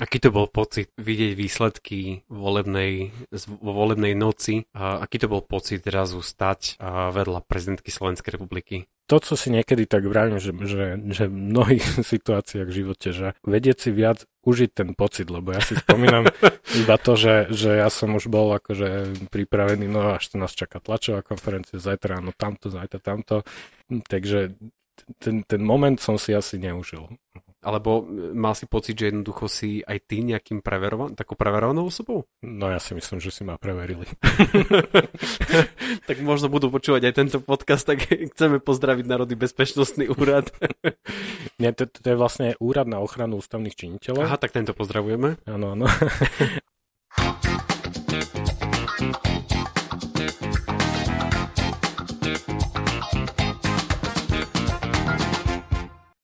Aký to bol pocit vidieť výsledky volebnej, vo volebnej noci? A aký to bol pocit zrazu stať vedľa prezidentky Slovenskej republiky? to, co si niekedy tak vravím, že, že, že v mnohých situáciách v živote, že vedieť si viac užiť ten pocit, lebo ja si spomínam iba to, že, že ja som už bol akože pripravený, no až to nás čaká tlačová konferencia, zajtra áno tamto, zajtra tamto, takže ten, ten moment som si asi neužil. Alebo e, mal si pocit, že jednoducho si aj ty nejakým preverovan- takou preverovanou osobou? No ja si myslím, že si ma preverili. tak možno budú počúvať aj tento podcast, tak chceme pozdraviť Národný bezpečnostný úrad. Nie, to, to je vlastne úrad na ochranu ústavných činiteľov. Aha, tak tento pozdravujeme. Áno, áno.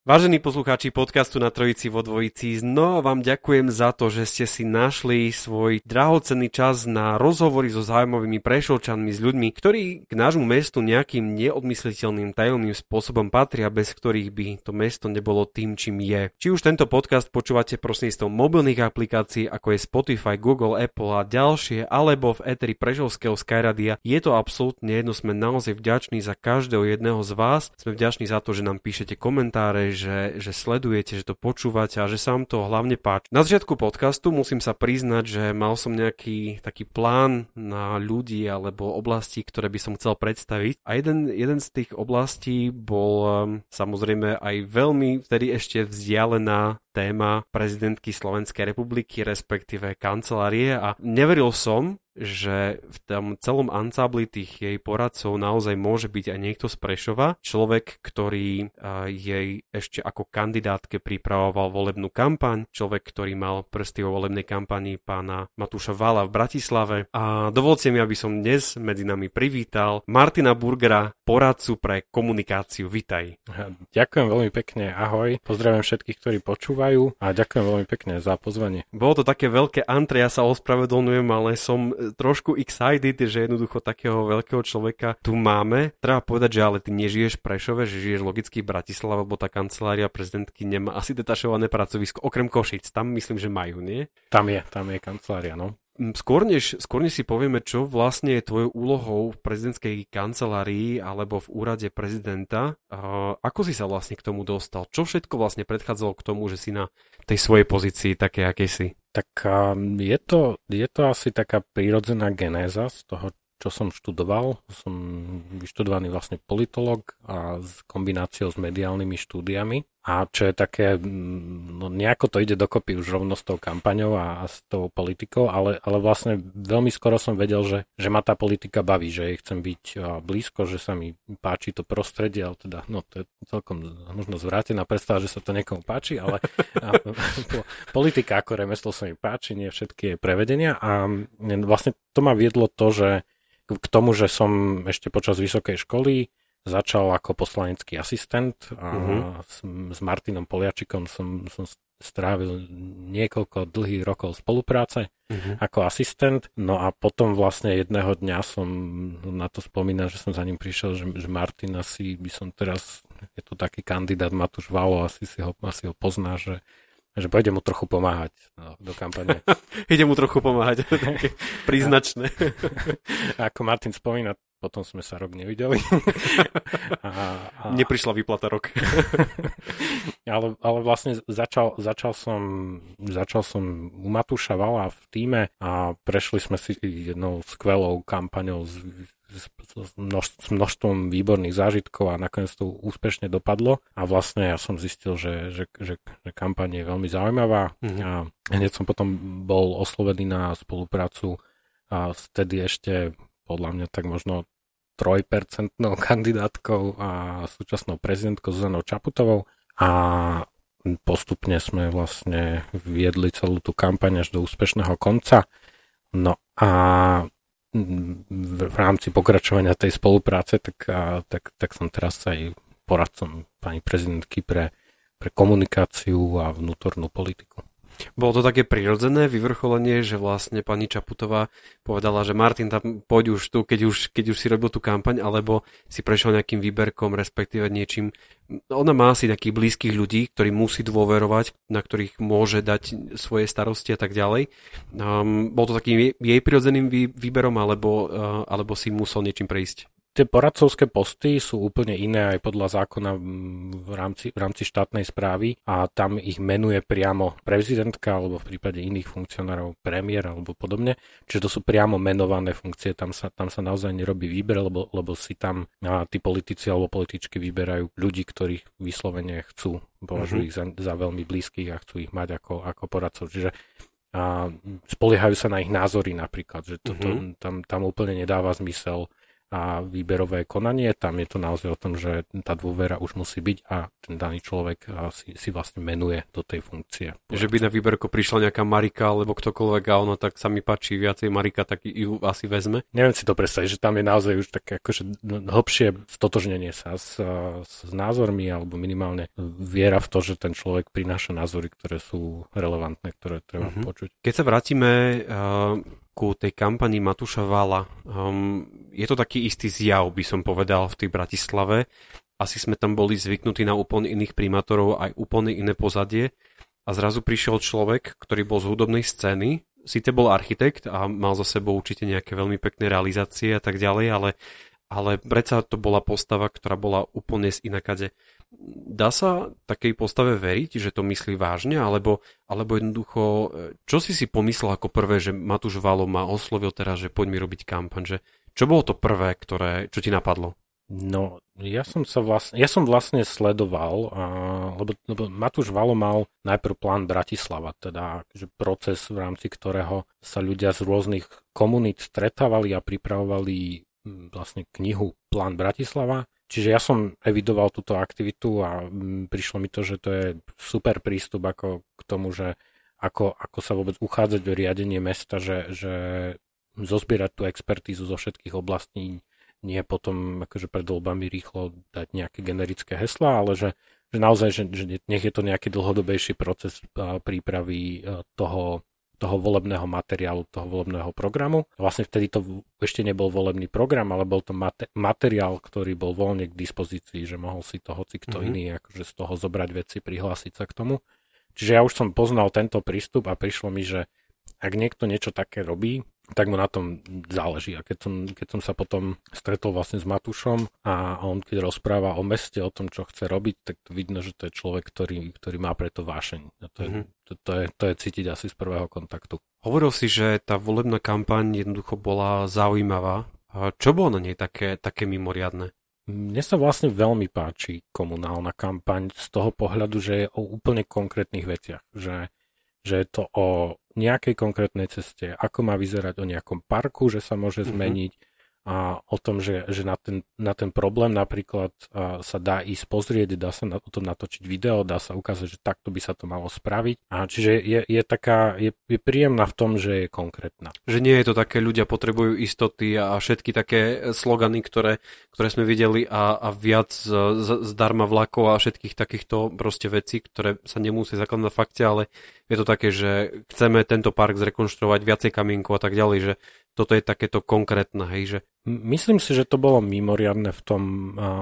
Vážení poslucháči podcastu na Trojici vo Dvojici, znova vám ďakujem za to, že ste si našli svoj drahocenný čas na rozhovory so zaujímavými prešovčanmi s ľuďmi, ktorí k nášmu mestu nejakým neodmysliteľným tajomným spôsobom patria, bez ktorých by to mesto nebolo tým, čím je. Či už tento podcast počúvate prostredníctvom mobilných aplikácií, ako je Spotify, Google, Apple a ďalšie, alebo v eteri Prešovského Skyradia, je to absolútne jedno, sme naozaj vďační za každého jedného z vás, sme vďační za to, že nám píšete komentáre, že, že sledujete, že to počúvate a že sa vám to hlavne páči. Na začiatku podcastu musím sa priznať, že mal som nejaký taký plán na ľudí alebo oblasti, ktoré by som chcel predstaviť a jeden, jeden z tých oblastí bol um, samozrejme aj veľmi vtedy ešte vzdialená téma prezidentky Slovenskej republiky, respektíve kancelárie a neveril som, že v tom celom ansábli tých jej poradcov naozaj môže byť aj niekto z Prešova, človek, ktorý jej ešte ako kandidátke pripravoval volebnú kampaň, človek, ktorý mal prsty vo volebnej kampani pána Matúša Vala v Bratislave. A dovolte mi, aby som dnes medzi nami privítal Martina Burgera, poradcu pre komunikáciu. Vitaj. Ďakujem veľmi pekne, ahoj. Pozdravujem všetkých, ktorí počúvajú a ďakujem veľmi pekne za pozvanie. Bolo to také veľké antre, ja sa ospravedlňujem, ale som e, trošku excited, že jednoducho takého veľkého človeka tu máme. Treba povedať, že ale ty nežiješ v Prešove, že žiješ logicky v Bratislave, lebo tá kancelária prezidentky nemá asi detašované pracovisko, okrem Košic. Tam myslím, že majú, nie? Tam je, tam je kancelária, no. Mm, Skôr než, skôr než si povieme, čo vlastne je tvojou úlohou v prezidentskej kancelárii alebo v úrade prezidenta, ako si sa vlastne k tomu dostal? Čo všetko vlastne predchádzalo k tomu, že si na tej svojej pozícii také, aké si? Tak je to, je to asi taká prírodzená genéza z toho, čo som študoval. Som vyštudovaný vlastne politolog a s kombináciou s mediálnymi štúdiami. A čo je také, mm, no nejako to ide dokopy už rovno s tou kampaňou a, a s tou politikou, ale, ale vlastne veľmi skoro som vedel, že, že ma tá politika baví, že jej chcem byť blízko, že sa mi páči to prostredie, ale teda, no to je celkom možno zvrátená predstava, že sa to niekomu páči, ale a, po, politika ako remeslo sa mi páči, nie všetky jej prevedenia. A vlastne to ma viedlo to, že k tomu, že som ešte počas vysokej školy začal ako poslanecký asistent a Mhm. s, s Martinom Poliačikom som, som strávil niekoľko dlhých rokov spolupráce Uh-huh. ako asistent. No a potom vlastne jedného dňa som na to spomínal, že som za ním prišiel, že, že Martin asi by som teraz, je tu taký kandidát Matúš Valo, asi si ho, asi ho pozná, že že pôjde mu trochu pomáhať no, do kampane. Ide mu trochu pomáhať, príznačné. Ako Martin spomína, potom sme sa rok nevideli. a, a, Neprišla výplata rok. ale, ale vlastne začal, začal, som, začal som u Matúša Vala v týme a prešli sme si jednou skvelou kampaňou s, s, s, množ, s množstvom výborných zážitkov a nakoniec to úspešne dopadlo a vlastne ja som zistil, že, že, že, že kampaň je veľmi zaujímavá Mhm. a hneď som potom bol oslovený na spoluprácu a vtedy ešte podľa mňa tak možno trojpercentnou kandidátkou a súčasnou prezidentkou Zuzanou Čaputovou a postupne sme vlastne viedli celú tú kampaň až do úspešného konca. No a v rámci pokračovania tej spolupráce, tak, tak, tak som teraz aj poradcom pani prezidentky pre, pre komunikáciu a vnútornú politiku. Bolo to také prirodzené vyvrcholenie, že vlastne pani Čaputová povedala, že Martin tam poď už tu, keď už, keď už si robil tú kampaň, alebo si prešiel nejakým výberkom, respektíve niečím. Ona má asi nejakých blízkych ľudí, ktorí musí dôverovať, na ktorých môže dať svoje starosti a tak ďalej. Um, bol to takým jej prirodzeným výberom, alebo, uh, alebo si musel niečím prejsť? Tie poradcovské posty sú úplne iné aj podľa zákona v rámci, v rámci štátnej správy a tam ich menuje priamo prezidentka alebo v prípade iných funkcionárov premiér alebo podobne. Čiže to sú priamo menované funkcie, tam sa, tam sa naozaj nerobí výber, lebo, lebo si tam a, tí politici alebo političky vyberajú ľudí, ktorých vyslovene chcú, považujú mm-hmm. ich za, za veľmi blízkych a chcú ich mať ako, ako poradcov. Čiže a spoliehajú sa na ich názory napríklad, že to, mm-hmm. tam, tam úplne nedáva zmysel a výberové konanie. Tam je to naozaj o tom, že tá dôvera už musí byť a ten daný človek si, si vlastne menuje do tej funkcie. Že by na výberko prišla nejaká Marika alebo ktokoľvek a ono tak sa mi páči viacej Marika, tak ju asi vezme. Neviem si to predstaviť, že tam je naozaj už také akože hlbšie stotožnenie sa s, s názormi alebo minimálne viera v to, že ten človek prináša názory, ktoré sú relevantné, ktoré treba uh-huh. počuť. Keď sa vrátime uh ku tej kampani Matúša Vala. Um, je to taký istý zjav, by som povedal, v tej Bratislave. Asi sme tam boli zvyknutí na úplne iných primátorov, aj úplne iné pozadie. A zrazu prišiel človek, ktorý bol z hudobnej scény, síce bol architekt a mal za sebou určite nejaké veľmi pekné realizácie a tak ďalej, ale, ale predsa to bola postava, ktorá bola úplne z inakade. Dá sa takej postave veriť, že to myslí vážne, alebo, alebo jednoducho, e, čo si si pomyslel ako prvé, že Matúš Valo ma oslovil teraz, že poď mi robiť kampaň, že čo bolo to prvé, ktoré, čo ti napadlo? No, ja som sa vlastne, ja som vlastne sledoval, a, lebo, lebo Matúš Valo mal najprv plán Bratislava, teda že proces, v rámci ktorého sa ľudia z rôznych komunít stretávali a pripravovali vlastne knihu Plán Bratislava Čiže ja som evidoval túto aktivitu a mm, prišlo mi to, že to je super prístup ako k tomu, že ako, ako sa vôbec uchádzať do riadenie mesta, že, že zozbierať tú expertízu zo všetkých oblastí, nie potom akože pred voľbami rýchlo dať nejaké generické hesla, ale že, že naozaj, že, že nech je to nejaký dlhodobejší proces prípravy toho toho volebného materiálu, toho volebného programu. Vlastne vtedy to ešte nebol volebný program, ale bol to materiál, ktorý bol voľne k dispozícii, že mohol si to hoci kto mm-hmm. iný akože z toho zobrať veci, prihlásiť sa k tomu. Čiže ja už som poznal tento prístup a prišlo mi, že ak niekto niečo také robí, tak mu na tom záleží. A keď som, keď som sa potom stretol vlastne s Matušom a on keď rozpráva o meste, o tom, čo chce robiť, tak to vidno, že to je človek, ktorý, ktorý má preto vášeň. A to, je, mm-hmm. To, to, je, to je cítiť asi z prvého kontaktu. Hovoril si, že tá volebná kampaň jednoducho bola zaujímavá. A čo bolo na nej také, také mimoriadne? Mne sa vlastne veľmi páči komunálna kampaň z toho pohľadu, že je o úplne konkrétnych veciach. Že, že je to o nejakej konkrétnej ceste, ako má vyzerať o nejakom parku, že sa môže mm-hmm. zmeniť, a o tom, že, že na, ten, na ten problém napríklad a, sa dá ísť pozrieť, dá sa na, o tom natočiť video, dá sa ukázať, že takto by sa to malo spraviť. A čiže je, je taká, je, je príjemná v tom, že je konkrétna. Že nie je to také, ľudia potrebujú istoty a všetky také slogany, ktoré, ktoré sme videli a, a viac zdarma vlakov a všetkých takýchto proste vecí, ktoré sa nemusí zakladať na fakte, ale je to také, že chceme tento park zrekonštruovať, viacej kamienkov a tak ďalej, že toto je takéto konkrétne, hej, že... Myslím si, že to bolo mimoriadne v tom,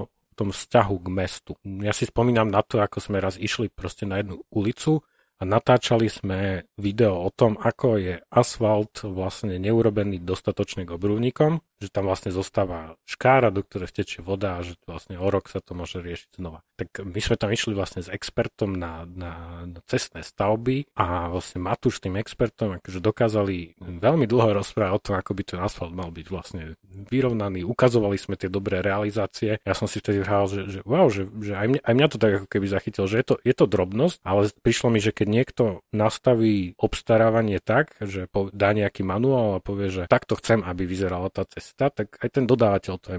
v tom vzťahu k mestu. Ja si spomínam na to, ako sme raz išli proste na jednu ulicu a natáčali sme video o tom, ako je asfalt vlastne neurobený dostatočne k obrúvnikom že tam vlastne zostáva škára, do ktorej vtečie voda a že vlastne o rok sa to môže riešiť znova. Tak my sme tam išli vlastne s expertom na, na, na cestné stavby a vlastne Matúš tým expertom akože dokázali veľmi dlho rozprávať o tom, ako by ten asfalt mal byť vlastne vyrovnaný. Ukazovali sme tie dobré realizácie. Ja som si vtedy hral, že, že wow, že, že aj, mňa, aj mňa to tak ako keby zachytil, že je to, je to drobnosť, ale prišlo mi, že keď niekto nastaví obstarávanie tak, že dá nejaký manuál a povie, že takto chcem, aby vyzerala tá cesta, mesta, tak aj ten dodávateľ to je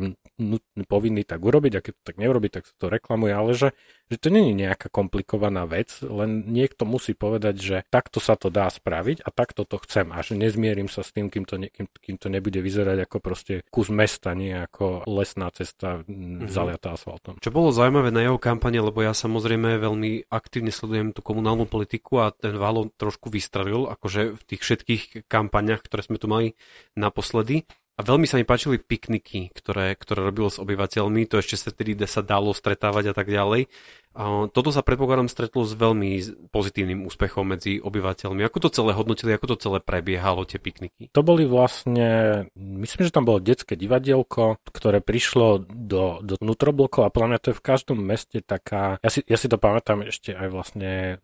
povinný tak urobiť a keď to tak neurobi, tak sa to reklamuje, ale že, že to je nejaká komplikovaná vec, len niekto musí povedať, že takto sa to dá spraviť a takto to chcem a že nezmierim sa s tým, kým to, ne, kým, kým to nebude vyzerať ako proste kus mesta, nie ako lesná cesta mm-hmm. zaliatá asfaltom. Čo bolo zaujímavé na jeho kampane, lebo ja samozrejme veľmi aktívne sledujem tú komunálnu politiku a ten Valo trošku vystrelil, akože v tých všetkých kampaniach, ktoré sme tu mali naposledy. A veľmi sa mi páčili pikniky, ktoré, ktoré robil s obyvateľmi, to ešte sa tedy sa dalo stretávať a tak ďalej. Toto sa predpokladám stretlo s veľmi pozitívnym úspechom medzi obyvateľmi. Ako to celé hodnotili, ako to celé prebiehalo, tie pikniky? To boli vlastne, myslím, že tam bolo detské divadielko, ktoré prišlo do, do nutroblokov a podľa mňa to je v každom meste taká, ja si, ja si to pamätám ešte aj vlastne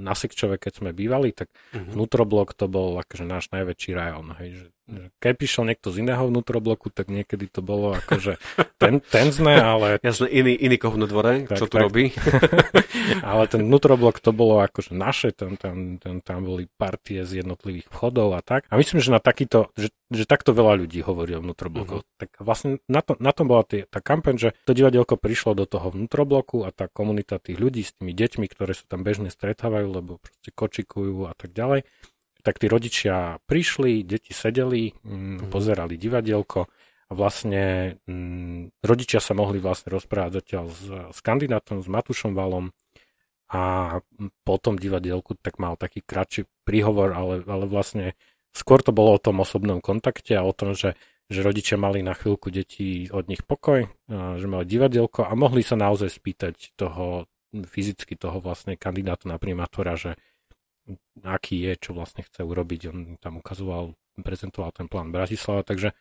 na Sekčove, keď sme bývali, tak uh-huh. vnútroblok to bol akože náš najväčší rajón, hej, že keď prišiel niekto z iného vnútrobloku, tak niekedy to bolo akože ten, tenzné, ale... Jasne, iný, iný koho na dvore, tak, čo tu tak. robí. Ale ten vnútroblok to bolo akože naše, tam, tam, tam, tam boli partie z jednotlivých vchodov a tak. A myslím, že na takýto, že, že takto veľa ľudí hovorí o vnútroblokoch. Uh-huh. Tak vlastne na, to, na tom bola tý, tá kampaň, že to divadielko prišlo do toho vnútrobloku a tá komunita tých ľudí s tými deťmi, ktoré sa tam bežne stretávajú, lebo proste kočikujú a tak ďalej, tak tí rodičia prišli, deti sedeli, mm, uh-huh. pozerali divadielko vlastne mm, rodičia sa mohli vlastne rozprávať zatiaľ s, s kandidátom, s Matušom Valom a po tom divadielku tak mal taký kratší príhovor, ale, ale vlastne skôr to bolo o tom osobnom kontakte a o tom, že, že rodičia mali na chvíľku deti od nich pokoj, že mali divadielko a mohli sa naozaj spýtať toho fyzicky toho vlastne kandidáta na primátora, že aký je, čo vlastne chce urobiť. On tam ukazoval, prezentoval ten plán Bratislava, takže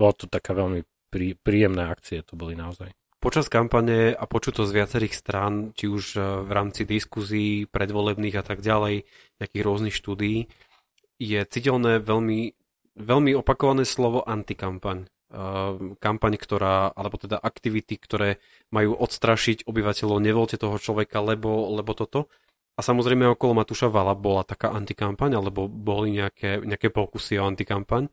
bolo to taká veľmi prí, príjemné akcie, to boli naozaj. Počas kampane a počuť to z viacerých strán, či už e, v rámci diskuzí, predvolebných a tak ďalej, nejakých rôznych štúdií, je citeľné veľmi, veľmi opakované slovo antikampaň. Uh, kampaň, ktorá, alebo teda aktivity, ktoré majú odstrašiť obyvateľov, nevolte toho človeka, lebo, lebo toto. A samozrejme okolo Matúša Vala bola taká antikampaň, alebo boli nejaké, nejaké pokusy o antikampaň.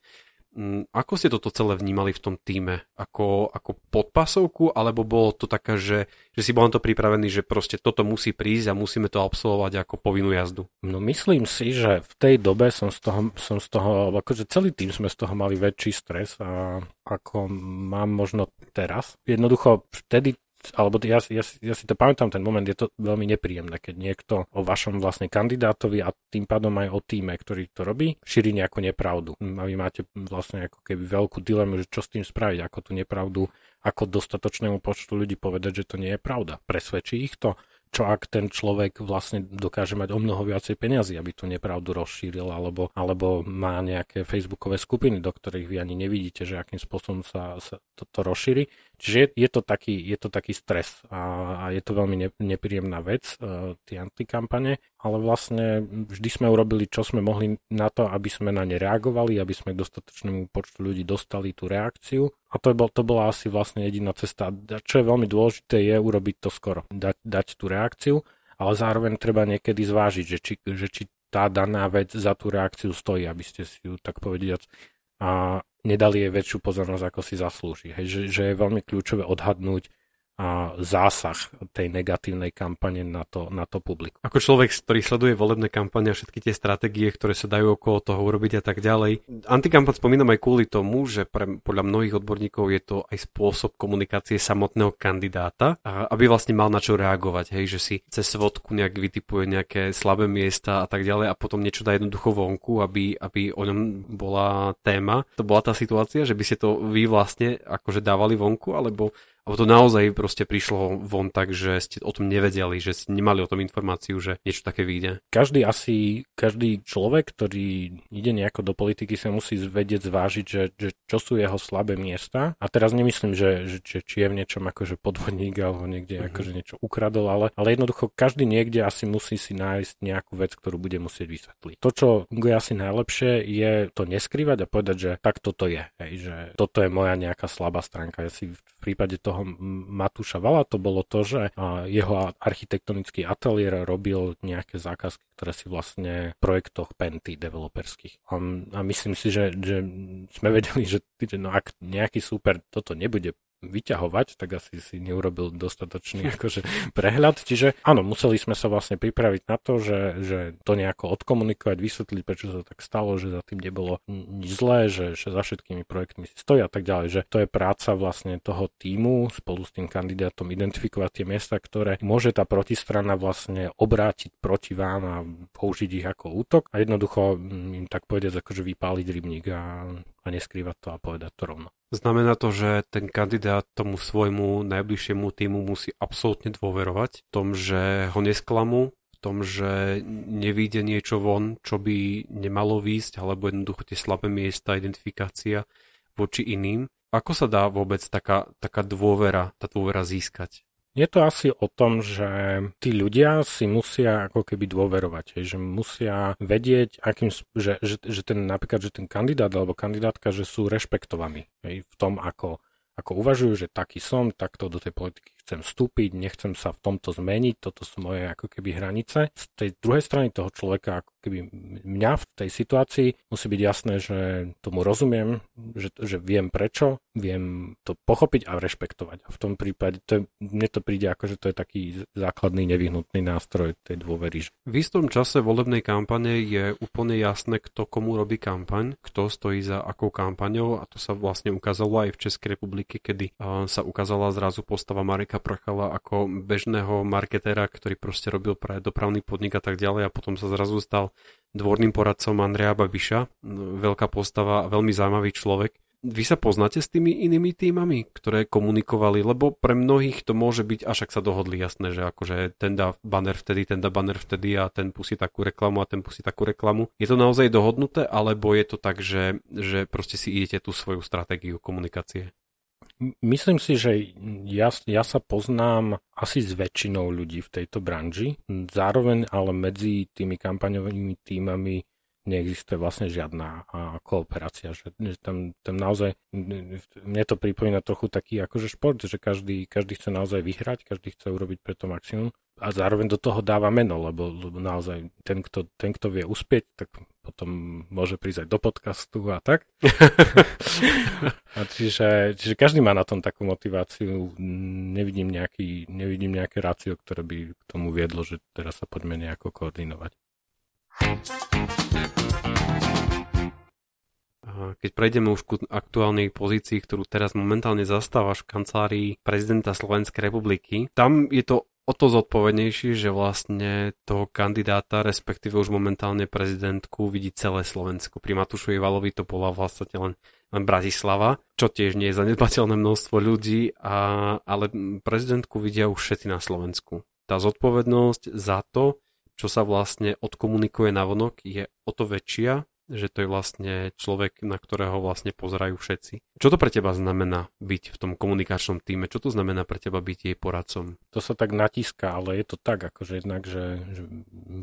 Mm, ako ste toto celé vnímali v tom týme? Ako, ako podpasovku, alebo bolo to také, že, že si bol na to pripravený, že proste toto musí prísť a musíme to absolvovať ako povinnú jazdu? No myslím si, že v tej dobe som z toho, som z toho akože celý tým sme z toho mali väčší stres a ako mám možno teraz. Jednoducho vtedy alebo ja, ja, ja si to pamätám ten moment, je to veľmi nepríjemné, keď niekto o vašom vlastne kandidátovi a tým pádom aj o týme, ktorý to robí, šíri nejakú nepravdu. A vy máte vlastne ako keby veľkú dilemu, že čo s tým spraviť, ako tú nepravdu, ako dostatočnému počtu ľudí povedať, že to nie je pravda. Presvedčí ich to, čo ak ten človek vlastne dokáže mať o mnoho viacej peniazy, aby tú nepravdu rozšíril, alebo, alebo má nejaké facebookové skupiny, do ktorých vy ani nevidíte, že akým spôsobom sa, sa to, to rozšíri. Čiže je, je, to taký, je to taký stres a, a je to veľmi ne, nepríjemná vec, uh, tie antikampane, ale vlastne vždy sme urobili, čo sme mohli na to, aby sme na ne reagovali, aby sme k dostatočnému počtu ľudí dostali tú reakciu. A to, bol, to bola asi vlastne jediná cesta. Čo je veľmi dôležité, je urobiť to skoro, dať, dať tú reakciu, ale zároveň treba niekedy zvážiť, že či, že či tá daná vec za tú reakciu stojí, aby ste si ju tak povediac a nedali jej väčšiu pozornosť, ako si zaslúži. Hej, že, že je veľmi kľúčové odhadnúť a zásah tej negatívnej kampane na to, na to publikum. Ako človek, ktorý sleduje volebné kampane a všetky tie stratégie, ktoré sa dajú okolo toho urobiť a tak ďalej, antikampaň spomínam aj kvôli tomu, že pre, podľa mnohých odborníkov je to aj spôsob komunikácie samotného kandidáta, aby vlastne mal na čo reagovať, hej, že si cez vodku nejak vytipuje nejaké slabé miesta a tak ďalej a potom niečo dá jednoducho vonku, aby, aby o ňom bola téma. To bola tá situácia, že by ste to vy vlastne akože dávali vonku, alebo alebo to naozaj proste prišlo von tak, že ste o tom nevedeli, že ste nemali o tom informáciu, že niečo také vyjde? Každý asi, každý človek, ktorý ide nejako do politiky, sa musí vedieť zvážiť, že, že čo sú jeho slabé miesta. A teraz nemyslím, že, že, že či je v niečom akože podvodník alebo niekde mm-hmm. akože niečo ukradol, ale, ale jednoducho každý niekde asi musí si nájsť nejakú vec, ktorú bude musieť vysvetliť. To, čo funguje asi najlepšie, je to neskrývať a povedať, že tak toto je. Hej, že toto je moja nejaká slabá stránka. Ja si v prípade toho toho Matúša Vala, to bolo to, že jeho architektonický ateliér robil nejaké zákazky, ktoré si vlastne v projektoch Penty developerských. A, myslím si, že, že sme vedeli, že no ak nejaký super toto nebude vyťahovať, tak asi si neurobil dostatočný akože, prehľad. Čiže áno, museli sme sa vlastne pripraviť na to, že, že to nejako odkomunikovať, vysvetliť, prečo sa tak stalo, že za tým nebolo nič zlé, že, že za všetkými projektmi si stojí a tak ďalej. Že to je práca vlastne toho týmu spolu s tým kandidátom identifikovať tie miesta, ktoré môže tá protistrana vlastne obrátiť proti vám a použiť ich ako útok a jednoducho mm, im tak povedať akože vypáliť rybník a, a neskrývať to a povedať to rovno. Znamená to, že ten kandidát tomu svojmu najbližšiemu týmu musí absolútne dôverovať v tom, že ho nesklamú, v tom, že nevíde niečo von, čo by nemalo výjsť, alebo jednoducho tie slabé miesta, identifikácia voči iným. Ako sa dá vôbec taká, taká dôvera, tá dôvera získať? Je to asi o tom, že tí ľudia si musia ako keby dôverovať, že musia vedieť, akým, že, že, že ten napríklad, že ten kandidát alebo kandidátka, že sú rešpektovaní v tom, ako, ako uvažujú, že taký som, takto do tej politiky chcem vstúpiť, nechcem sa v tomto zmeniť, toto sú moje ako keby hranice. Z tej druhej strany toho človeka, ako keby mňa v tej situácii musí byť jasné, že tomu rozumiem, že, že viem prečo, viem to pochopiť a rešpektovať. A v tom prípade, to je, mne to príde ako, že to je taký základný nevyhnutný nástroj tej dôvery. V istom čase volebnej kampane je úplne jasné, kto komu robí kampaň, kto stojí za akou kampaňou a to sa vlastne ukázalo aj v Českej republike, kedy sa ukázala zrazu postava Marka Prchala ako bežného marketéra, ktorý proste robil pre dopravný podnik a tak ďalej a potom sa zrazu stal dvorným poradcom Andreja Babiša, veľká postava a veľmi zaujímavý človek. Vy sa poznáte s tými inými týmami, ktoré komunikovali, lebo pre mnohých to môže byť, až ak sa dohodli jasné, že akože ten dá banner vtedy, ten dá banner vtedy a ten pusí takú reklamu a ten pusí takú reklamu. Je to naozaj dohodnuté, alebo je to tak, že, že proste si idete tú svoju stratégiu komunikácie? Myslím si, že ja, ja sa poznám asi s väčšinou ľudí v tejto branži. Zároveň ale medzi tými kampaňovými týmami neexistuje vlastne žiadna kooperácia. Že, že tam, tam naozaj, mne to pripomína trochu taký akože šport, že každý, každý chce naozaj vyhrať, každý chce urobiť pre to maximum a zároveň do toho dáva meno, lebo, lebo naozaj ten kto, ten, kto vie uspieť, tak potom môže prísť aj do podcastu a tak. a čiže, čiže každý má na tom takú motiváciu. Nevidím, nejaký, nevidím nejaké rácio, ktoré by k tomu viedlo, že teraz sa poďme nejako koordinovať. Keď prejdeme už ku aktuálnej pozícii, ktorú teraz momentálne zastávaš v kancelárii prezidenta Slovenskej republiky, tam je to o to zodpovednejší, že vlastne toho kandidáta, respektíve už momentálne prezidentku, vidí celé Slovensko. Pri Matúšovi Valovi to bola vlastne len, len Bratislava, čo tiež nie je zanedbateľné množstvo ľudí, a, ale prezidentku vidia už všetci na Slovensku. Tá zodpovednosť za to, čo sa vlastne odkomunikuje na vonok, je o to väčšia, že to je vlastne človek, na ktorého vlastne pozerajú všetci. Čo to pre teba znamená byť v tom komunikačnom týme? Čo to znamená pre teba byť jej poradcom? To sa tak natíska, ale je to tak, akože jednak, že, že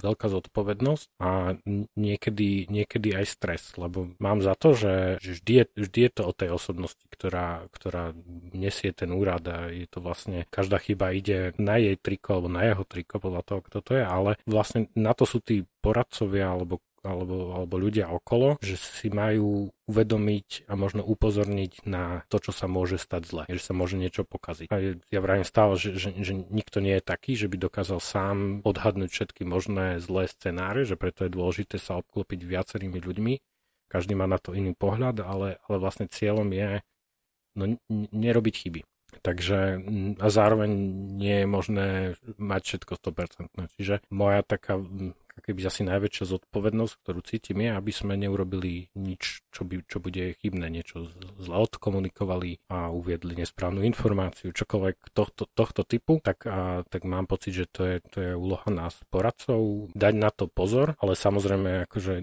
veľká zodpovednosť a niekedy, niekedy aj stres, lebo mám za to, že, že vždy, je, vždy je to o tej osobnosti, ktorá, ktorá nesie ten úrad a je to vlastne, každá chyba ide na jej triko alebo na jeho triko podľa toho, kto to je, ale vlastne na to sú tí poradcovia alebo alebo, alebo ľudia okolo, že si majú uvedomiť a možno upozorniť na to, čo sa môže stať zle, že sa môže niečo pokaziť. A ja vravím stále, že, že, že nikto nie je taký, že by dokázal sám odhadnúť všetky možné zlé scenáre, že preto je dôležité sa obklopiť viacerými ľuďmi. Každý má na to iný pohľad, ale, ale vlastne cieľom je no, nerobiť chyby. Takže a zároveň nie je možné mať všetko 100%. Čiže moja taká keby asi najväčšia zodpovednosť, ktorú cítim je, aby sme neurobili nič, čo, by, čo bude chybné, niečo zle odkomunikovali a uviedli nesprávnu informáciu, čokoľvek tohto, tohto typu, tak, a, tak mám pocit, že to je, to je úloha nás poradcov, dať na to pozor, ale samozrejme akože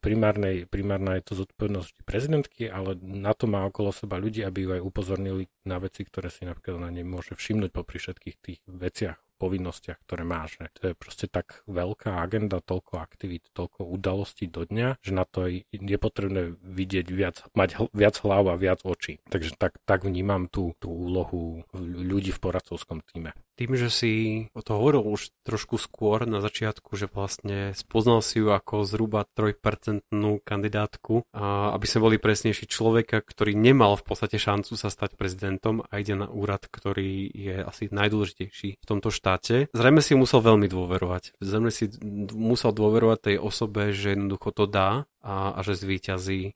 primárnej, primárna je to zodpovednosť prezidentky, ale na to má okolo seba ľudí, aby ju aj upozornili na veci, ktoré si napríklad na nej môže všimnúť popri všetkých tých veciach povinnostiach, ktoré máš. Že to je proste tak veľká agenda, toľko aktivít, toľko udalostí do dňa, že na to je potrebné vidieť viac, mať viac hlav a viac očí. Takže tak, tak vnímam tú, tú úlohu ľudí v poradcovskom týme. Tým, že si o to hovoril už trošku skôr na začiatku, že vlastne spoznal si ju ako zhruba 3% kandidátku, a aby sme boli presnejší človeka, ktorý nemal v podstate šancu sa stať prezidentom a ide na úrad, ktorý je asi najdôležitejší v tomto štáte. Zrejme si musel veľmi dôverovať. Zrejme si musel dôverovať tej osobe, že jednoducho to dá a, a že zvíťazí.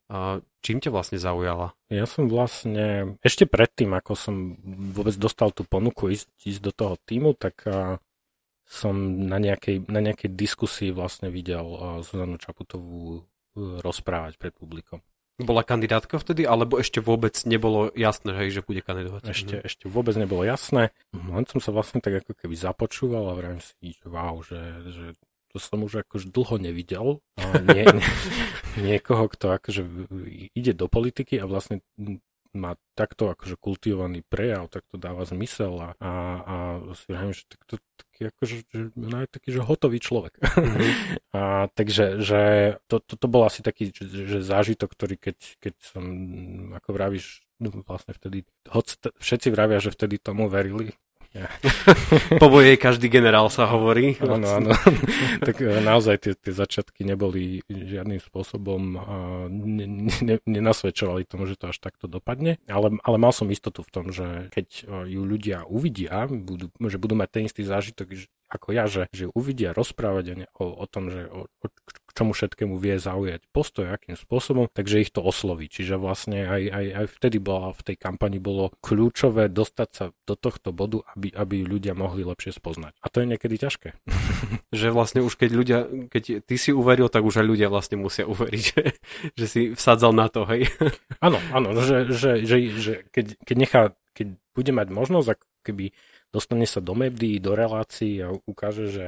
Čím ťa vlastne zaujala? Ja som vlastne, ešte predtým, ako som vôbec dostal tú ponuku ísť, ísť do toho týmu, tak som na nejakej, na nejakej diskusii vlastne videl Zuzanu Čaputovú e, rozprávať pred publikom. Bola kandidátka vtedy, alebo ešte vôbec nebolo jasné, hej, že bude kandidovať? Ešte, mhm. ešte vôbec nebolo jasné. Len som sa vlastne tak ako keby započúval a vrajím si, že wow, že, že to som už akože dlho nevidel. Nie, nie, niekoho, kto akože ide do politiky a vlastne má takto akože kultivovaný prejav, tak to dáva zmysel a, a, a si vravím, že takto, taký akože, že taký, že hotový človek. Mm-hmm. a, takže, že to, to, to bol asi taký, že, že zážitok, ktorý keď, keď som, ako vravíš, no vlastne vtedy, hoď všetci vravia, že vtedy tomu verili, ja. po boje každý generál sa hovorí. Áno, áno. tak e, naozaj tie, tie začiatky neboli žiadnym spôsobom, ne, ne, nenasvedčovali tomu, že to až takto dopadne, ale, ale mal som istotu v tom, že keď e, ju ľudia uvidia, budú, že budú mať ten istý zážitok, ako ja, že, že uvidia rozprávať o, o tom, že o, o, k čomu všetkému vie zaujať postoj, akým spôsobom, takže ich to osloví. Čiže vlastne aj, aj, aj vtedy bola v tej kampani bolo kľúčové dostať sa do tohto bodu, aby, aby ľudia mohli lepšie spoznať. A to je niekedy ťažké. že vlastne už keď ľudia, keď ty si uveril, tak už aj ľudia vlastne musia uveriť, že, že si vsadzal na to, hej. Áno, áno, že, že, že, že keď, keď nechá, keď bude mať možnosť, ako keby dostane sa do médií, do relácií a ukáže, že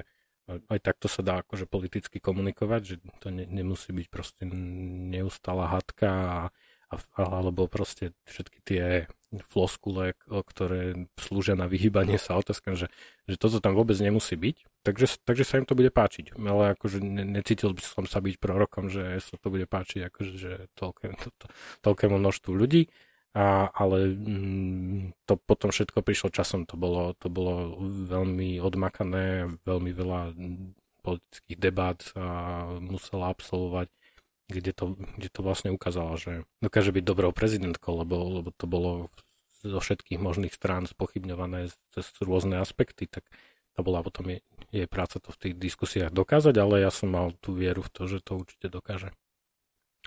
aj takto sa dá akože politicky komunikovať, že to ne, nemusí byť proste neustála hadka a, a, alebo proste všetky tie floskule, ktoré slúžia na vyhýbanie sa otázkam, že, že toto tam vôbec nemusí byť. Takže, takže sa im to bude páčiť. Ale akože ne, necítil by som sa byť prorokom, že sa to bude páčiť akože, že toľké, to, to, toľkému množstvu ľudí. A, ale mm, to potom všetko prišlo časom, to bolo, to bolo veľmi odmakané, veľmi veľa politických debát a musela absolvovať, kde to, kde to vlastne ukázalo, že dokáže byť dobrou prezidentkou, lebo, lebo to bolo zo všetkých možných strán spochybňované cez rôzne aspekty, tak to bola potom jej, jej práca to v tých diskusiách dokázať, ale ja som mal tú vieru v to, že to určite dokáže.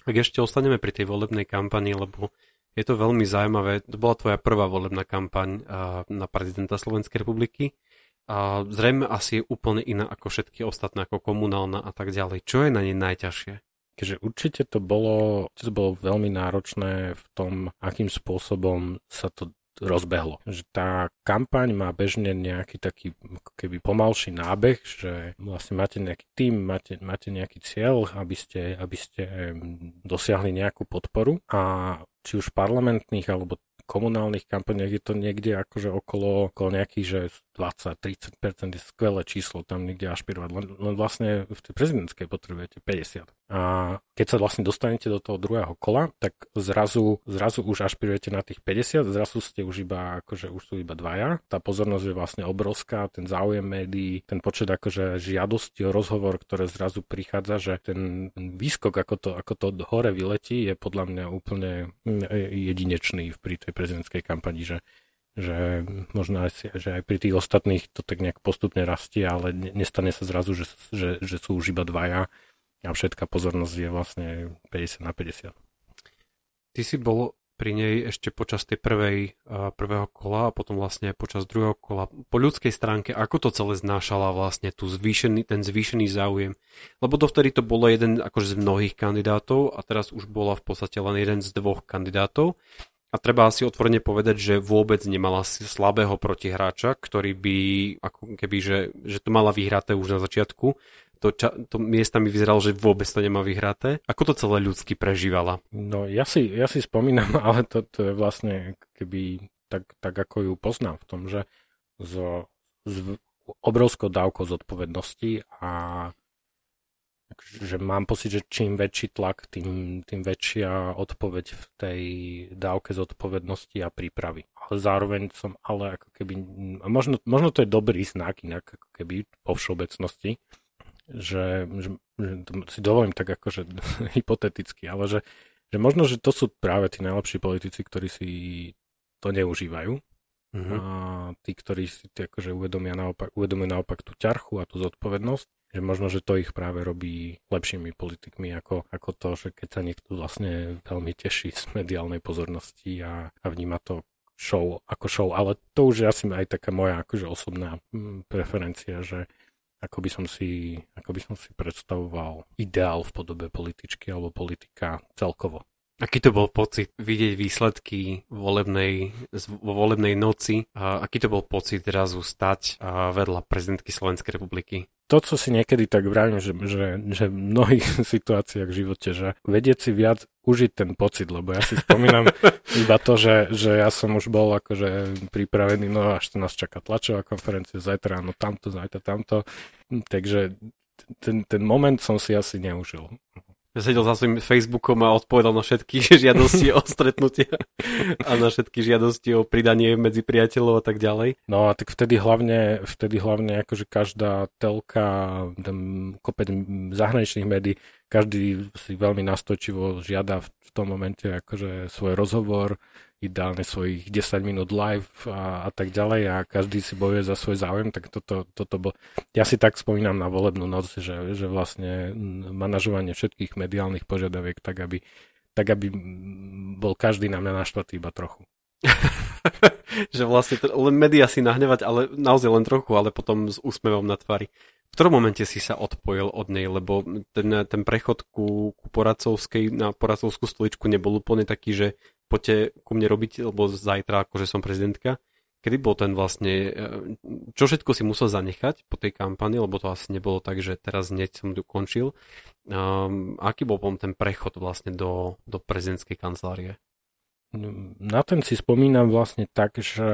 Ak ešte ostaneme pri tej volebnej kampani, lebo je to veľmi zaujímavé. To bola tvoja prvá volebná kampaň na prezidenta Slovenskej republiky. A zrejme asi je úplne iná ako všetky ostatné, ako komunálna a tak ďalej. Čo je na nej najťažšie? Keďže určite to bolo, to bolo veľmi náročné v tom, akým spôsobom sa to rozbehlo. Že tá kampaň má bežne nejaký taký keby pomalší nábeh, že vlastne máte nejaký tým, máte, máte nejaký cieľ, aby ste, aby ste dosiahli nejakú podporu a či už parlamentných alebo komunálnych kampaniach je to niekde akože okolo, okolo nejakých, že 20-30% je skvelé číslo tam niekde ašpirovať, len, len vlastne v tej prezidentskej potrebujete 50. A keď sa vlastne dostanete do toho druhého kola, tak zrazu, zrazu už ašpirujete na tých 50, zrazu ste už iba, akože už sú iba dvaja. Tá pozornosť je vlastne obrovská, ten záujem médií, ten počet akože žiadosti o rozhovor, ktoré zrazu prichádza, že ten výskok, ako to, ako to hore vyletí, je podľa mňa úplne jedinečný pri tej prezidentskej kampani, že že možno aj, že aj pri tých ostatných to tak nejak postupne rastie, ale nestane sa zrazu, že, že, že sú už iba dvaja a všetká pozornosť je vlastne 50 na 50. Ty si bol pri nej ešte počas tej prvej, prvého kola a potom vlastne počas druhého kola. Po ľudskej stránke, ako to celé znášala vlastne tu zvýšený, ten zvýšený záujem? Lebo dovtedy to bolo jeden akože z mnohých kandidátov a teraz už bola v podstate len jeden z dvoch kandidátov. A treba asi otvorene povedať, že vôbec nemala slabého protihráča, ktorý by, ako keby, že, že to mala vyhraté už na začiatku. To, ča, to miesta mi vyzeralo, že vôbec to nemá vyhraté. Ako to celé ľudsky prežívala? No ja si, ja si spomínam, ale to, to je vlastne keby tak, tak, ako ju poznám v tom, že z, z obrovskou dávkou zodpovednosti a že mám pocit, že čím väčší tlak, tým, tým väčšia odpoveď v tej dávke zodpovednosti a prípravy. Ale zároveň som ale ako keby, možno, možno to je dobrý znak inak ako keby po všeobecnosti, že, že, že si dovolím tak akože hypoteticky, ale že, že možno, že to sú práve tí najlepší politici, ktorí si to neužívajú. Mm-hmm. A tí, ktorí si tí akože uvedomia naopak, uvedomujú naopak tú ťarchu a tú zodpovednosť že možno, že to ich práve robí lepšími politikmi ako, ako to, že keď sa niekto vlastne veľmi teší z mediálnej pozornosti a, a vníma to show ako show, ale to už je asi aj taká moja akože osobná mm, preferencia, že ako by som si, ako by som si predstavoval ideál v podobe političky alebo politika celkovo. Aký to bol pocit vidieť výsledky volebnej, vo volebnej noci? A aký to bol pocit zrazu stať vedľa prezidentky Slovenskej republiky? To, co si niekedy tak vravím, že, že, že v mnohých situáciách v živote, že vedieť si viac užiť ten pocit, lebo ja si spomínam iba to, že, že ja som už bol akože pripravený, no až to nás čaká tlačová konferencia, zajtra áno tamto, zajtra tamto, takže ten, ten moment som si asi neužil sedel za svojím Facebookom a odpovedal na všetky žiadosti o stretnutie a na všetky žiadosti o pridanie medzi priateľov a tak ďalej. No a tak vtedy hlavne, vtedy hlavne akože každá telka, ten kopec zahraničných médií, každý si veľmi nastočivo žiada v tom momente akože svoj rozhovor, ideálne svojich 10 minút live a, a tak ďalej a každý si bojuje za svoj záujem, tak toto, toto bol... Ja si tak spomínam na volebnú noc, že, že vlastne manažovanie všetkých mediálnych požiadaviek tak, aby, tak, aby bol každý na mňa naštvatý iba trochu. že vlastne len média si nahnevať, ale naozaj len trochu, ale potom s úsmevom na tvári. V ktorom momente si sa odpojil od nej, lebo ten, ten prechod ku, ku poradcovskej, na poradcovskú stoličku nebol úplne taký, že poďte ku mne robiť, lebo zajtra akože som prezidentka. Kedy bol ten vlastne, e, čo všetko si musel zanechať po tej kampani, lebo to asi nebolo tak, že teraz hneď som tu končil. Um, aký bol potom ten prechod vlastne do, do prezidentskej kancelárie? Na ten si spomínam vlastne tak, že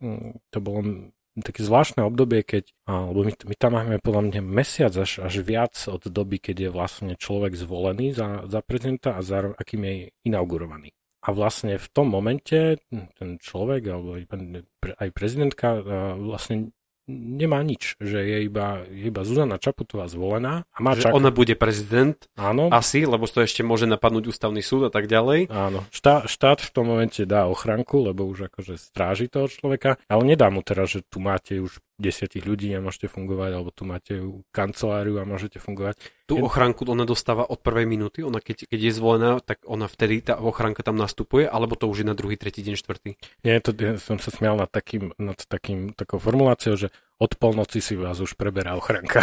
mm, to bolo také zvláštne obdobie, keď, lebo my, my tam máme podľa mňa mesiac až, až viac od doby, keď je vlastne človek zvolený za, za prezidenta a zároveň akým je inaugurovaný. A vlastne v tom momente ten človek, alebo aj prezidentka vlastne nemá nič, že je iba, je iba Zuzana Čaputová zvolená a má že čak... ona bude prezident, Áno. asi, lebo to ešte môže napadnúť ústavný súd a tak ďalej. Áno, štát, štát v tom momente dá ochranku, lebo už akože stráži toho človeka, ale nedá mu teraz, že tu máte už desiatich ľudí a môžete fungovať, alebo tu máte kanceláriu a môžete fungovať. Tú ochránku ona dostáva od prvej minúty, ona keď, keď je zvolená, tak ona vtedy tá ochránka tam nastupuje, alebo to už je na druhý, tretí deň, štvrtý? Nie, to, ja som sa smial nad, takým, nad takým, takou formuláciou, že od polnoci si vás už preberá ochránka.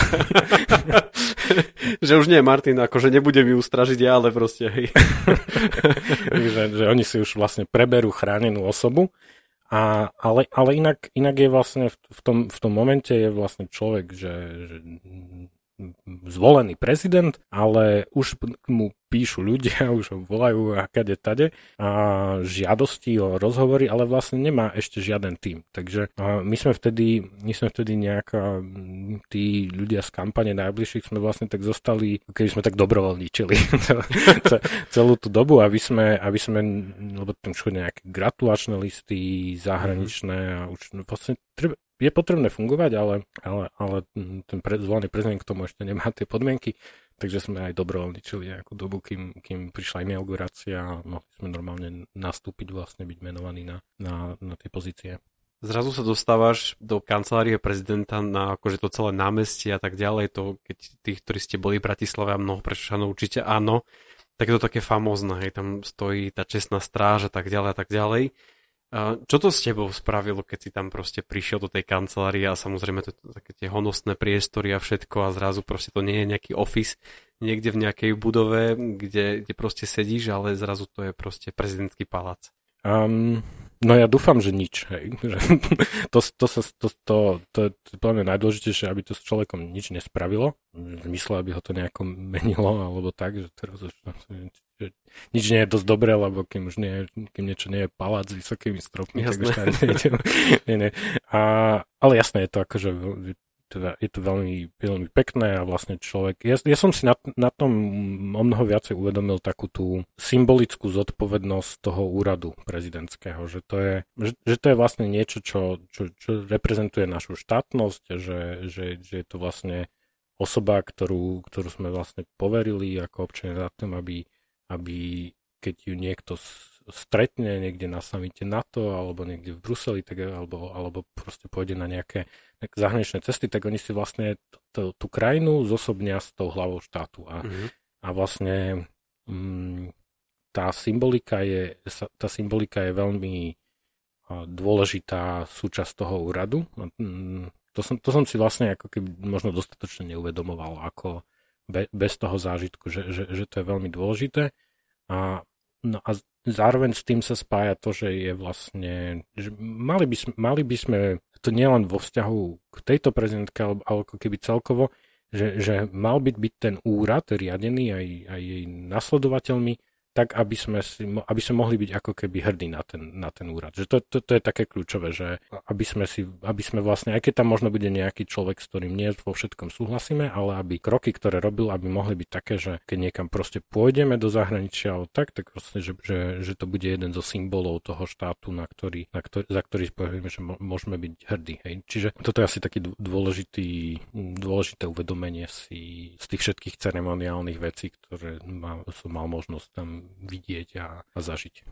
že už nie, Martin, akože nebudem ju stražiť ja, ale proste hej. že, že oni si už vlastne preberú chránenú osobu a, ale, ale inak, inak je vlastne v, v, tom, v tom momente je vlastne človek, že, že zvolený prezident, ale už mu píšu ľudia, už ho volajú a kade tade a žiadosti o rozhovory, ale vlastne nemá ešte žiaden tým. Takže my sme vtedy, my sme vtedy nejaká, tí ľudia z kampane najbližších sme vlastne tak zostali, keby sme tak dobrovoľníčili celú tú dobu, aby sme, aby sme lebo tam šli nejaké gratulačné listy zahraničné a už vlastne treba, je potrebné fungovať, ale, ale, ale ten zvolený prezident k tomu ešte nemá tie podmienky, takže sme aj dobrovoľničili nejakú dobu, kým, kým prišla inaugurácia a mohli sme normálne nastúpiť, vlastne byť menovaní na, na, na tie pozície. Zrazu sa dostávaš do kancelárie prezidenta na akože to celé námestie a tak ďalej, to keď tých, ktorí ste boli v Bratislave a mnoho preššanov určite áno, tak je to také famózne, hej, tam stojí tá čestná stráž a tak ďalej a tak ďalej. Čo to s tebou spravilo, keď si tam proste prišiel do tej kancelárie a samozrejme to, to také tie honosné priestory a všetko a zrazu proste to nie je nejaký office niekde v nejakej budove, kde, kde proste sedíš, ale zrazu to je proste prezidentský palác. Um, No ja dúfam, že nič. Hej. to, to, sa, to, to, to, je podľa mňa najdôležitejšie, aby to s človekom nič nespravilo. V zmysle, aby ho to nejako menilo, alebo tak, že teraz už, že nič nie je dosť dobré, lebo kým už nie, kým niečo nie je palác s vysokými stropmi, jasné. tak už tam nie, nie. A, ale jasné je to akože teda je to veľmi, veľmi pekné a vlastne človek... Ja, ja som si na, na tom o mnoho viacej uvedomil takú tú symbolickú zodpovednosť toho úradu prezidentského, že to je, že, že to je vlastne niečo, čo, čo, čo reprezentuje našu štátnosť, že, že, že je to vlastne osoba, ktorú, ktorú sme vlastne poverili ako občania na tom, aby, aby keď ju niekto stretne niekde na samite NATO alebo niekde v Bruseli, tak, alebo, alebo proste pôjde na nejaké zahraničné cesty, tak oni si vlastne tú krajinu zosobnia s tou hlavou štátu. A, mm-hmm. a vlastne mm, tá symbolika je, tá symbolika je veľmi dôležitá súčasť toho úradu. Mm, to som, to som si vlastne ako keby možno dostatočne neuvedomoval, ako be, bez toho zážitku, že, že, že to je veľmi dôležité. A No a zároveň s tým sa spája to, že je vlastne, že mali by sme, mali by sme to nielen vo vzťahu k tejto prezidentke, ale, ale ako keby celkovo, že, že mal byť byť ten úrad riadený aj, aj jej nasledovateľmi tak aby sme, si, aby sme mohli byť ako keby hrdí na ten, na ten úrad. Že to, to, to je také kľúčové, že aby sme, si, aby sme vlastne, aj keď tam možno bude nejaký človek, s ktorým nie vo všetkom súhlasíme, ale aby kroky, ktoré robil, aby mohli byť také, že keď niekam proste pôjdeme do zahraničia alebo tak, tak proste, že, že, že to bude jeden zo symbolov toho štátu, na ktorý, na ktorý, za ktorý povieme, že môžeme byť hrdí. Hej. Čiže toto je asi taký dôležitý, dôležité uvedomenie si z tých všetkých ceremoniálnych vecí, ktoré má, som mal možnosť tam vidieť a, a zažiť.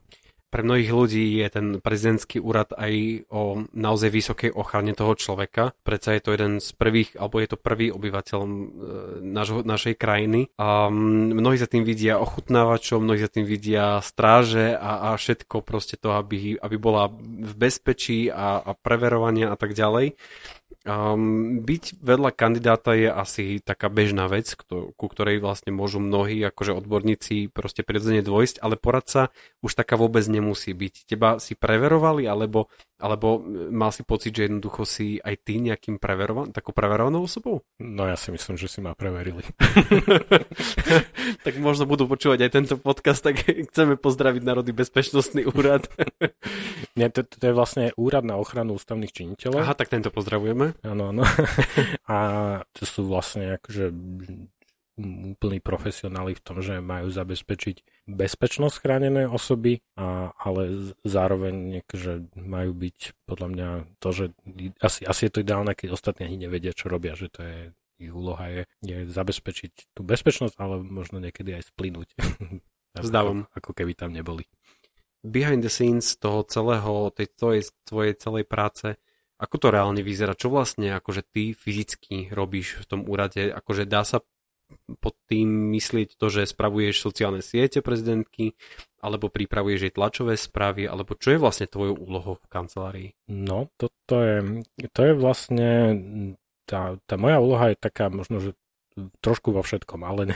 Pre mnohých ľudí je ten prezidentský úrad aj o naozaj vysokej ochrane toho človeka. Predsa je to jeden z prvých, alebo je to prvý obyvateľ e, našho, našej krajiny. A mnohí za tým vidia ochutnávačov, mnohí za tým vidia stráže a, a všetko proste to, aby, aby bola v bezpečí a, a preverovania a tak ďalej. Um, byť vedľa kandidáta je asi taká bežná vec, kto, ku ktorej vlastne môžu mnohí akože odborníci proste prirodzene dôjsť, ale poradca už taká vôbec nemusí byť. Teba si preverovali, alebo alebo e, mal si pocit, že jednoducho si aj ty nejakým preverovan, takou preverovanou osobou? No ja si myslím, že si ma preverili. tak možno budú počúvať aj tento podcast, tak chceme pozdraviť Národný bezpečnostný úrad. Nie, to, to je vlastne úrad na ochranu ústavných činiteľov. Aha, tak tento pozdravujeme. Áno, áno. A to sú vlastne akože úplní profesionáli v tom, že majú zabezpečiť bezpečnosť chránenej osoby, a, ale zároveň že majú byť podľa mňa to, že asi, asi je to ideálne, keď ostatní ani nevedia, čo robia, že to je ich úloha je, je zabezpečiť tú bezpečnosť, ale možno niekedy aj splynúť. Zdávam. Ako, ako keby tam neboli. Behind the scenes toho celého, tej tvojej, tvojej celej práce, ako to reálne vyzerá? Čo vlastne akože ty fyzicky robíš v tom úrade? Akože dá sa pod tým myslieť to, že spravuješ sociálne siete prezidentky, alebo pripravuješ jej tlačové správy, alebo čo je vlastne tvojou úlohou v kancelárii? No, toto je, to je vlastne, tá, tá moja úloha je taká možno, že trošku vo všetkom, ale,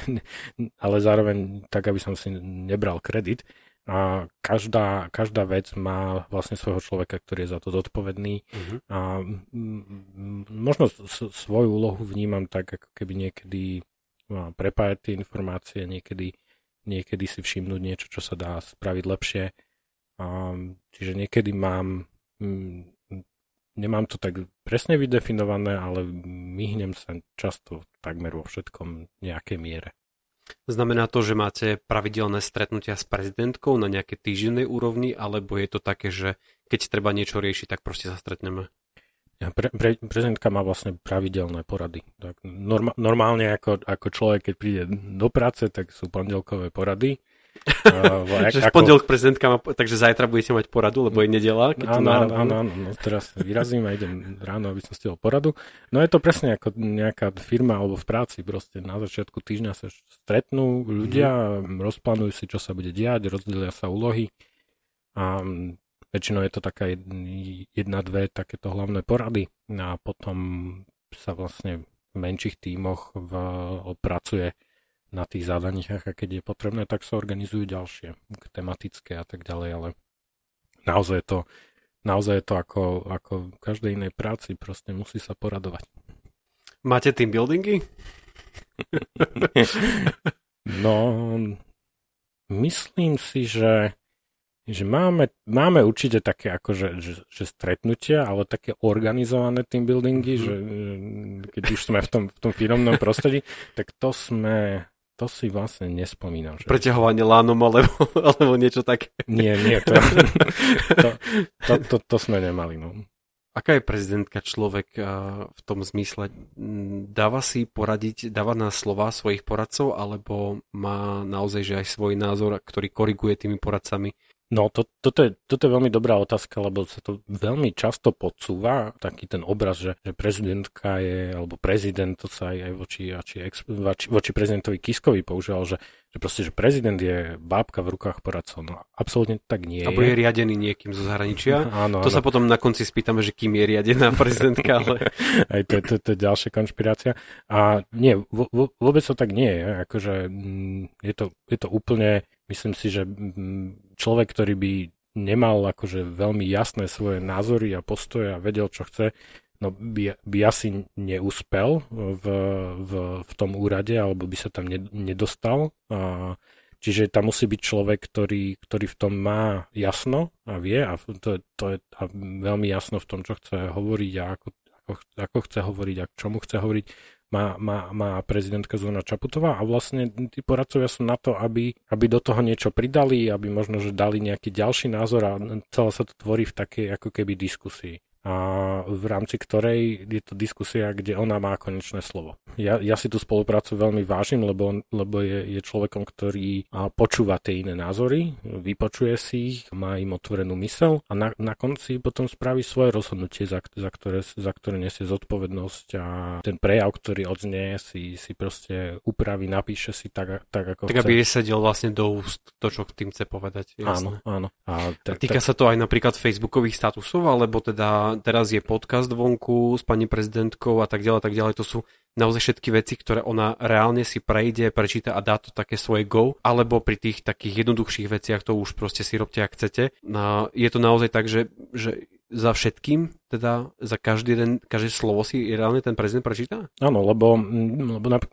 ale zároveň tak, aby som si nebral kredit. A každá, každá vec má vlastne svojho človeka, ktorý je za to zodpovedný. Uh-huh. A možno svoju úlohu vnímam tak, ako keby niekedy prepájať tie informácie, niekedy, niekedy si všimnúť niečo, čo sa dá spraviť lepšie. Čiže niekedy mám, nemám to tak presne vydefinované, ale myhnem sa často takmer vo všetkom nejakej miere. Znamená to, že máte pravidelné stretnutia s prezidentkou na nejaké týždennej úrovni, alebo je to také, že keď treba niečo riešiť, tak proste sa stretneme? Pre, pre, prezidentka má vlastne pravidelné porady. Tak norma, normálne ako, ako človek, keď príde do práce, tak sú pondelkové porady. Uh, že v pondelok prezidentka má, takže zajtra budete mať poradu, lebo je nedela. Keď áno, áno, áno, áno, no, teraz vyrazím a idem ráno, aby som stihol poradu. No je to presne ako nejaká firma alebo v práci, proste na začiatku týždňa sa stretnú ľudia, mm. rozplánujú si, čo sa bude diať, rozdelia sa úlohy a Väčšinou je to taká jedna, dve takéto hlavné porady a potom sa vlastne v menších tímoch v, pracuje na tých zadaniach a keď je potrebné, tak sa organizujú ďalšie tematické a tak ďalej, ale naozaj je to, naozaj je to ako, ako v každej inej práci, proste musí sa poradovať. Máte team buildingy? no, myslím si, že že máme, máme určite také akože, že, že stretnutia, ale také organizované team buildingy, mm-hmm. že keď už sme v tom, v tom firmnom prostredí, tak to sme, to si vlastne nespomínam. Že... Preťahovanie lánom alebo, alebo niečo také. Nie, nie, to, to, to, to, to sme nemali. No. Aká je prezidentka človek v tom zmysle? Dáva si poradiť, dáva na slova svojich poradcov, alebo má naozaj že aj svoj názor, ktorý koriguje tými poradcami No, to, toto, je, toto je veľmi dobrá otázka, lebo sa to veľmi často podsúva, taký ten obraz, že, že prezidentka je, alebo prezident, to sa aj, aj voči, voči, voči, voči prezidentovi Kiskovi používal, že, že proste, že prezident je bábka v rukách poradcov. No, absolútne tak nie je. je riadený niekým zo zahraničia. áno, to áno. sa potom na konci spýtame, že kým je riadená prezidentka, ale... aj to, to, to je ďalšia konšpirácia. A nie, vo, vo, vôbec to tak nie je. Akože, mm, je, to, je to úplne Myslím si, že mm, človek, ktorý by nemal akože veľmi jasné svoje názory a postoje a vedel, čo chce, no by, by asi neúspel v, v, v tom úrade, alebo by sa tam nedostal. A, čiže tam musí byť človek, ktorý, ktorý v tom má jasno a vie a to, to je a veľmi jasno v tom, čo chce hovoriť a ako, ako, ako chce hovoriť a k čomu chce hovoriť má, má, má prezidentka Zóna Čaputová a vlastne tí poradcovia sú na to, aby, aby do toho niečo pridali, aby možno, že dali nejaký ďalší názor a celé sa to tvorí v takej ako keby diskusii a v rámci ktorej je to diskusia, kde ona má konečné slovo. Ja, ja si tú spoluprácu veľmi vážim, lebo, lebo je, je človekom, ktorý počúva tie iné názory, vypočuje si ich, má im otvorenú mysel a na, na konci potom spraví svoje rozhodnutie, za, za, ktoré, za ktoré nesie zodpovednosť a ten prejav, ktorý odznie, si, si proste upraví, napíše si tak, tak ako Tak chce. aby sedel vlastne do úst to, čo tým chce povedať. Jasné. Áno, áno. A, tak, a týka tak... sa to aj napríklad facebookových statusov, alebo teda teraz je podcast vonku s pani prezidentkou a tak ďalej, tak ďalej. To sú naozaj všetky veci, ktoré ona reálne si prejde, prečíta a dá to také svoje go, alebo pri tých takých jednoduchších veciach to už proste si robte, ak chcete. No, je to naozaj tak, že, že za všetkým, teda za každý, den, každé slovo si reálne ten prezident prečíta? Áno, lebo, lebo nap-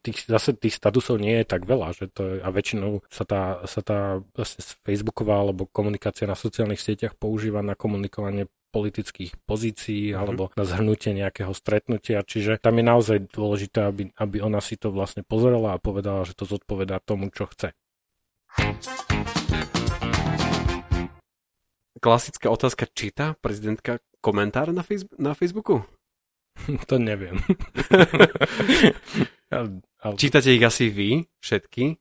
tých, zase tých statusov nie je tak veľa, že to je, a väčšinou sa tá, sa tá Facebooková alebo komunikácia na sociálnych sieťach používa na komunikovanie politických pozícií mm-hmm. alebo na zhrnutie nejakého stretnutia, čiže tam je naozaj dôležité, aby, aby ona si to vlastne pozerala a povedala, že to zodpovedá tomu, čo chce. Klasická otázka, číta prezidentka komentár na, Facebook, na Facebooku? to neviem. Čítate ich asi vy, všetky,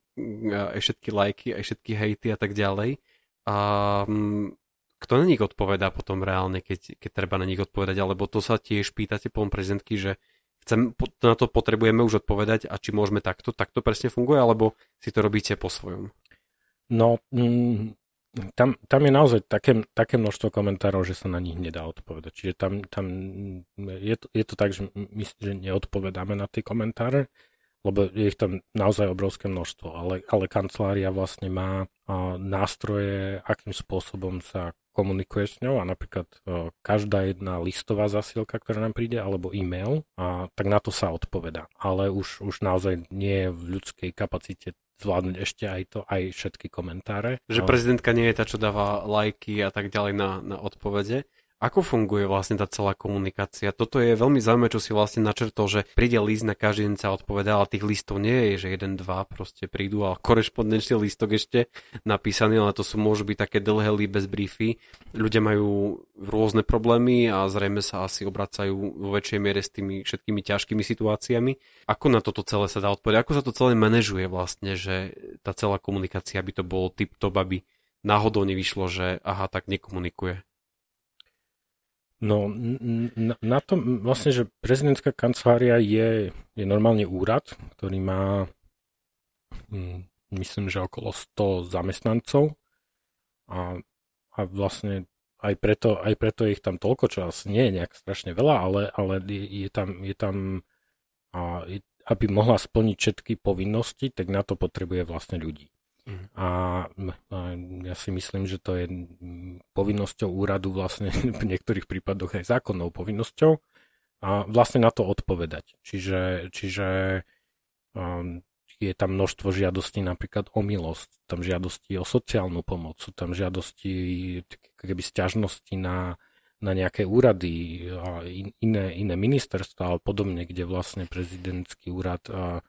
aj všetky lajky, aj všetky hejty a tak ďalej. A mm, kto na nich odpovedá potom reálne, keď, keď treba na nich odpovedať, alebo to sa tiež pýtate potom prezidentky, že chcem, na to potrebujeme už odpovedať a či môžeme takto, takto presne funguje, alebo si to robíte po svojom? No, mm, tam, tam je naozaj také, také množstvo komentárov, že sa na nich nedá odpovedať. Čiže tam, tam je, to, je to tak, že my že neodpovedáme na tie komentáre, lebo je ich tam naozaj obrovské množstvo, ale, ale kancelária vlastne má nástroje, akým spôsobom sa komunikuje s ňou a napríklad a, každá jedna listová zasielka, ktorá nám príde, alebo e-mail, a, tak na to sa odpoveda. Ale už, už naozaj nie je v ľudskej kapacite zvládnuť ešte aj to, aj všetky komentáre. Že prezidentka nie je tá, čo dáva lajky a tak ďalej na, na odpovede, ako funguje vlastne tá celá komunikácia? Toto je veľmi zaujímavé, čo si vlastne načrtol, že príde list na každý deň sa odpoveda, ale tých listov nie je, že jeden, dva proste prídu, ale korešpondenčný listok ešte napísaný, ale to sú môžu byť také dlhé bez briefy. Ľudia majú rôzne problémy a zrejme sa asi obracajú vo väčšej miere s tými všetkými ťažkými situáciami. Ako na toto celé sa dá odpovedať? Ako sa to celé manažuje vlastne, že tá celá komunikácia by to bolo tip-top, aby náhodou nevyšlo, že aha, tak nekomunikuje? No, na, na tom vlastne, že prezidentská kancelária je, je normálne úrad, ktorý má hm, myslím, že okolo 100 zamestnancov a, a vlastne aj preto, aj preto ich tam toľko, čo asi nie je nejak strašne veľa, ale, ale je, je tam, je tam a, aby mohla splniť všetky povinnosti, tak na to potrebuje vlastne ľudí. A, ja si myslím, že to je povinnosťou úradu vlastne v niektorých prípadoch aj zákonnou povinnosťou a vlastne na to odpovedať. Čiže, čiže um, je tam množstvo žiadostí napríklad o milosť, tam žiadosti o sociálnu pomoc, sú tam žiadosti keby sťažnosti na, na nejaké úrady iné, iné ministerstva a podobne, kde vlastne prezidentský úrad a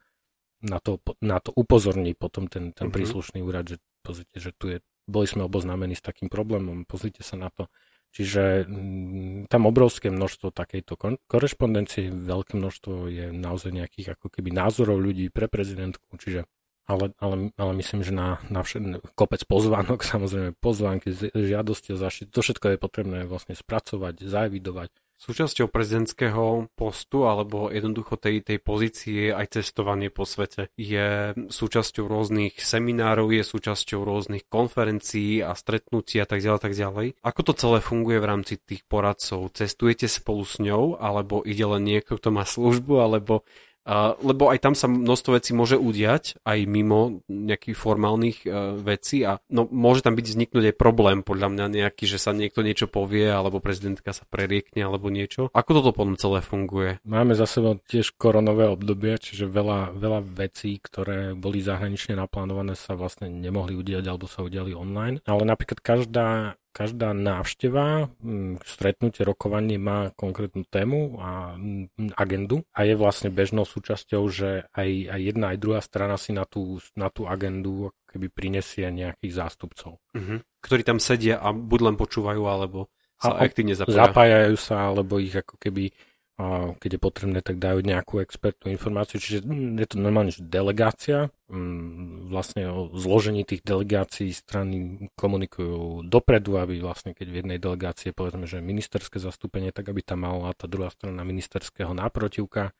na to, na to upozorní potom ten, ten uh-huh. príslušný úrad, že pozrite, že tu je, boli sme oboznámení s takým problémom, pozrite sa na to. Čiže mm, tam obrovské množstvo takejto korešpondencie, veľké množstvo je naozaj nejakých ako keby názorov ľudí pre prezidentku, čiže ale, ale, ale myslím, že na, na všet, kopec pozvánok, samozrejme pozvánky, žiadosti o zaštitu, to všetko je potrebné vlastne spracovať, zaevidovať Súčasťou prezidentského postu alebo jednoducho tej, tej pozície aj cestovanie po svete je súčasťou rôznych seminárov, je súčasťou rôznych konferencií a stretnutí a tak ďalej, tak ďalej. Ako to celé funguje v rámci tých poradcov? Cestujete spolu s ňou alebo ide len niekto, kto má službu alebo Lebo aj tam sa množstvo vecí môže udiať, aj mimo nejakých formálnych uh, vecí a no, môže tam byť vzniknúť aj problém podľa mňa nejaký, že sa niekto niečo povie, alebo prezidentka sa preriekne, alebo niečo. Ako toto potom celé funguje? Máme za sebou tiež koronové obdobie, čiže veľa, veľa vecí, ktoré boli zahranične naplánované, sa vlastne nemohli udiať, alebo sa udiali online. Ale napríklad každá každá návšteva, mm, stretnutie, rokovanie má konkrétnu tému a mm, agendu a je vlastne bežnou súčasťou, že aj, aj jedna, aj druhá strana si na tú, na tú agendu keby prinesie nejakých zástupcov. Uh-huh. Ktorí tam sedia a buď len počúvajú, alebo sa a aktívne zapájajú. Zapájajú sa, alebo ich ako keby a keď je potrebné, tak dajú nejakú expertnú informáciu. Čiže mm, je to normálne že delegácia. Mm, vlastne o zložení tých delegácií strany komunikujú dopredu, aby vlastne keď v jednej delegácii povedzme, že ministerské zastúpenie, tak aby tam mala tá druhá strana ministerského náprotivka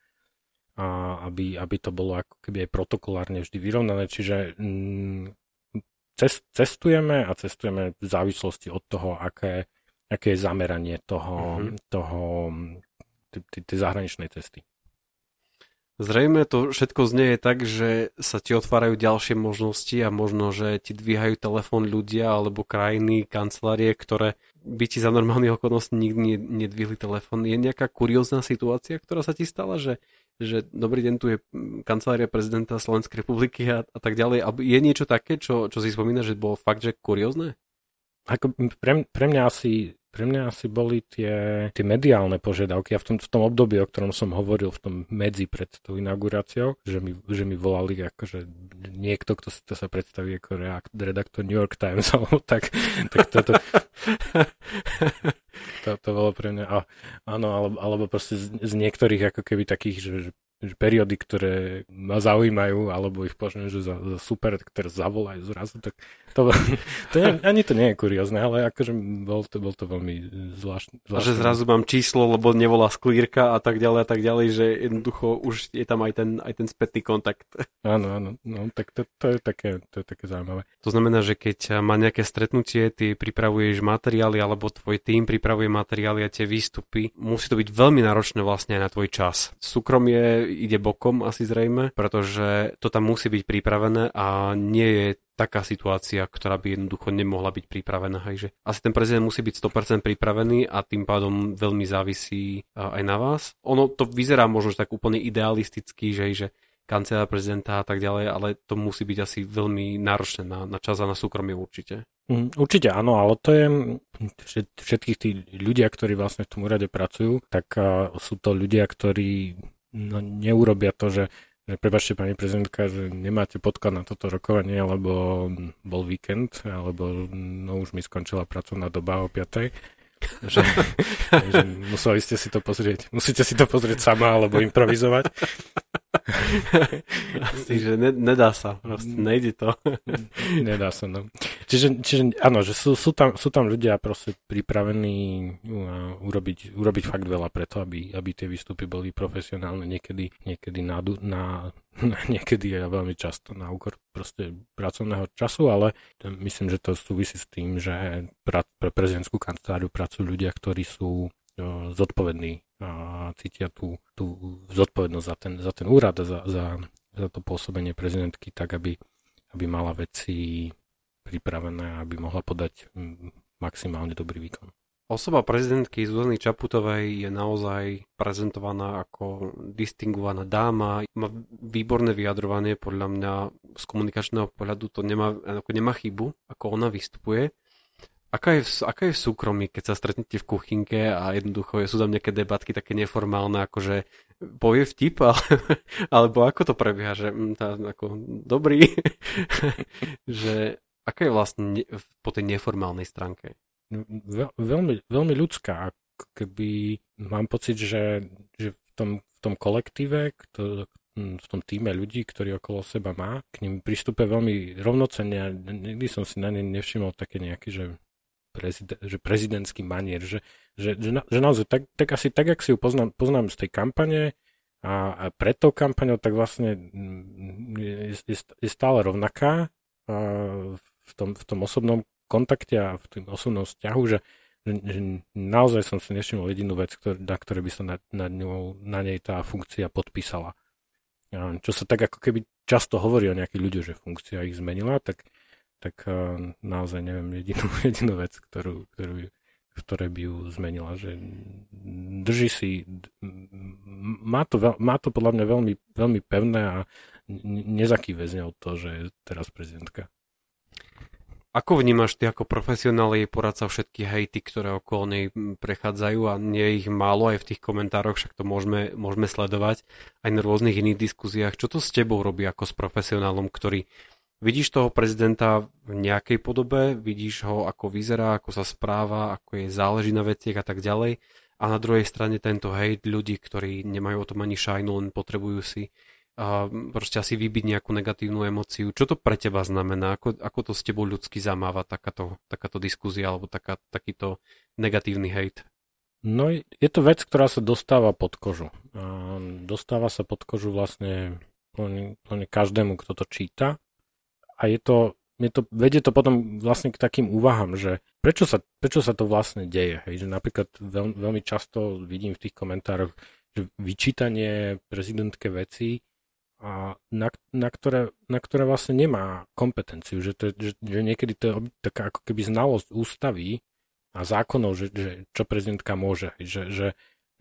a aby, aby to bolo ako keby aj protokolárne vždy vyrovnané. Čiže mm, cestujeme a cestujeme v závislosti od toho, aké, aké je zameranie toho, mm-hmm. toho tie zahraničnej cesty. Zrejme to všetko znie tak, že sa ti otvárajú ďalšie možnosti a možno, že ti dvíhajú telefón ľudia alebo krajiny, kancelárie, ktoré by ti za normálnych okolností nikdy nedvihli telefón. Je nejaká kuriózna situácia, ktorá sa ti stala, že, že dobrý deň, tu je kancelária prezidenta Slovenskej republiky a, a tak ďalej. A je niečo také, čo, čo si spomína, že bolo fakt, že kuriózne? Ako pre, pre mňa asi pre mňa asi boli tie, tie mediálne požiadavky. A v tom, v tom období, o ktorom som hovoril, v tom medzi pred tou inauguráciou, že mi, že mi volali akože niekto, kto si to sa predstaví ako redaktor New York Times, alebo tak, tak toto, to, to bolo pre mňa, áno, alebo, alebo proste z, z niektorých ako keby takých, že, že periódy, ktoré ma zaujímajú, alebo ich považujem, že za, za super, ktoré zavolajú zrazu, tak to, to je, ani to nie je kuriózne, ale akože bol to, bol to veľmi zvláštne. A že zrazu mám číslo, lebo nevolá sklírka a tak ďalej a tak ďalej, že jednoducho už je tam aj ten, aj ten spätný kontakt. Áno, áno, no, tak to, to, je také, to je také zaujímavé. To znamená, že keď má nejaké stretnutie, ty pripravuješ materiály, alebo tvoj tým pripravuje materiály a tie výstupy, musí to byť veľmi náročné vlastne aj na tvoj čas. Súkromie ide bokom asi zrejme, pretože to tam musí byť pripravené a nie je taká situácia, ktorá by jednoducho nemohla byť pripravená. Hej, asi ten prezident musí byť 100% pripravený a tým pádom veľmi závisí aj na vás. Ono to vyzerá možno tak úplne idealisticky, že, že kancelár prezidenta a tak ďalej, ale to musí byť asi veľmi náročné na, na čas a na súkromie určite. Mm, určite áno, ale to je všetkých tí ľudia, ktorí vlastne v tom úrade pracujú, tak sú to ľudia, ktorí no, neurobia to, že, že prebačte pani prezidentka, že nemáte podklad na toto rokovanie, lebo bol víkend, alebo no už mi skončila pracovná doba o 5 že, že museli ste si to pozrieť, musíte si to pozrieť sama alebo improvizovať. Asi, že ne, nedá sa, proste nejde to. nedá sa, no. Čiže, čiže áno, že sú, sú, tam, sú tam ľudia proste pripravení uh, urobiť, urobiť fakt veľa preto, aby, aby tie výstupy boli profesionálne, niekedy, niekedy na, na, niekedy je veľmi často na úkor proste pracovného času, ale myslím, že to súvisí s tým, že pra, pre prezidentskú kanceláriu pracujú ľudia, ktorí sú zodpovední a cítia tú, tú zodpovednosť za ten, za ten úrad, za, za, za to pôsobenie prezidentky tak, aby, aby mala veci pripravené, aby mohla podať maximálne dobrý výkon. Osoba prezidentky Zuzany Čaputovej je naozaj prezentovaná ako distingovaná dáma. Má výborné vyjadrovanie, podľa mňa z komunikačného pohľadu to nemá, ako nemá chybu, ako ona vystupuje. Aká je, aká je súkromí, keď sa stretnete v kuchynke a jednoducho sú tam nejaké debatky také neformálne, akože povie vtip, ale, alebo ako to prebieha, že mm, tá, ako dobrý, že aká je vlastne ne, po tej neformálnej stránke? Veľ, veľmi, veľmi ľudská. Keby mám pocit, že, že v, tom, v tom kolektíve, kto, v tom týme ľudí, ktorí okolo seba má, k ním prístupe veľmi rovnocenne a nikdy som si na ne nevšimol také nejaký, že, prezident, že prezidentský manier, že, že, že, na, že naozaj tak, tak asi tak, ak si ju poznám, poznám z tej kampane a, a pred tou kampaňou, tak vlastne je, je, je stále rovnaká a v, tom, v tom osobnom kontakte a v tom osobnom vzťahu, že, že, že naozaj som si nevšimol jedinú vec, ktor, na ktorej by sa na, na, ňou, na nej tá funkcia podpísala. A čo sa tak ako keby často hovorí o nejakých ľuďoch, že funkcia ich zmenila, tak, tak naozaj neviem jedinú, jedinú vec, ktorú, ktorú, ktoré by ju zmenila. Že drží si, má to, veľ, má to podľa mňa veľmi, veľmi pevné a nezakýve z ňou to, že je teraz prezidentka. Ako vnímaš ty ako profesionál jej poradca všetky hejty, ktoré okolo nej prechádzajú a nie je ich málo aj v tých komentároch, však to môžeme, môžeme sledovať aj na rôznych iných diskuziách. Čo to s tebou robí ako s profesionálom, ktorý vidíš toho prezidenta v nejakej podobe, vidíš ho ako vyzerá, ako sa správa, ako je záleží na veciach a tak ďalej a na druhej strane tento hejt ľudí, ktorí nemajú o tom ani šajnu, len potrebujú si a proste asi vybiť nejakú negatívnu emociu. Čo to pre teba znamená? Ako, ako to s tebou ľudsky zamáva takáto, takáto diskuzia alebo taká, takýto negatívny hejt? No je to vec, ktorá sa dostáva pod kožu. A dostáva sa pod kožu vlastne plne každému, kto to číta. A je to, je to, vedie to potom vlastne k takým úvahám, že prečo sa, prečo sa to vlastne deje. Hej? Že napríklad veľ, veľmi často vidím v tých komentároch, že vyčítanie prezidentke veci a na, na, ktoré, na ktoré vlastne nemá kompetenciu, že, to, že, že niekedy to je taká ako keby znalosť ústavy a zákonov, že, že čo prezidentka môže, že, že,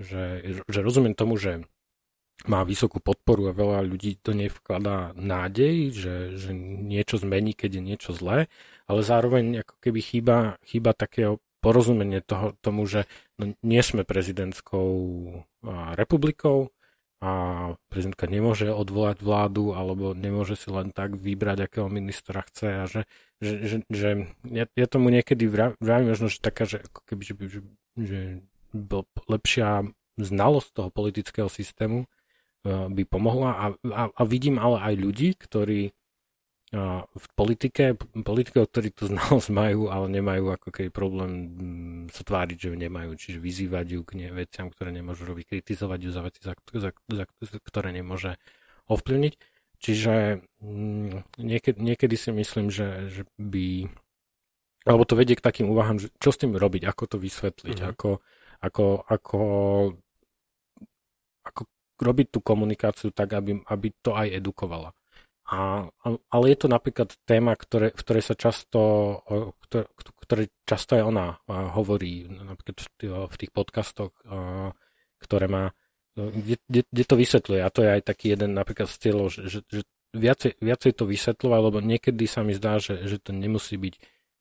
že, že rozumiem tomu, že má vysokú podporu a veľa ľudí do nej vkladá nádej, že, že niečo zmení, keď je niečo zlé, ale zároveň ako keby chýba, chýba takého porozumenie toho, tomu, že no, nie sme prezidentskou republikou, a prezidentka nemôže odvolať vládu alebo nemôže si len tak vybrať, akého ministra chce a že, že, že, že ja, ja tomu niekedy vravím možno, že taká, že ako keby, že, že, že lepšia znalosť toho politického systému by pomohla a, a, a vidím ale aj ľudí, ktorí v politike, politikov, ktorí tú znalosť majú, ale nemajú ako keby problém mm, sa tváriť, že ju nemajú, čiže vyzývať ju k ne, veciam, ktoré nemôžu robiť, kritizovať ju za veci, za, za, za, ktoré nemôže ovplyvniť. Čiže mm, niekedy, niekedy si myslím, že, že by alebo to vedie k takým úvahám, že čo s tým robiť, ako to vysvetliť, mm-hmm. ako, ako, ako, ako robiť tú komunikáciu tak, aby, aby to aj edukovala. A, ale je to napríklad téma, ktoré, v ktorej sa často, ktoré, ktoré často aj ona hovorí, napríklad v tých podcastoch, ktoré má, kde, kde to vysvetľuje. A to je aj taký jeden napríklad z cieľov, že, že, že viacej, viacej to vysvetľovať, lebo niekedy sa mi zdá, že, že to nemusí byť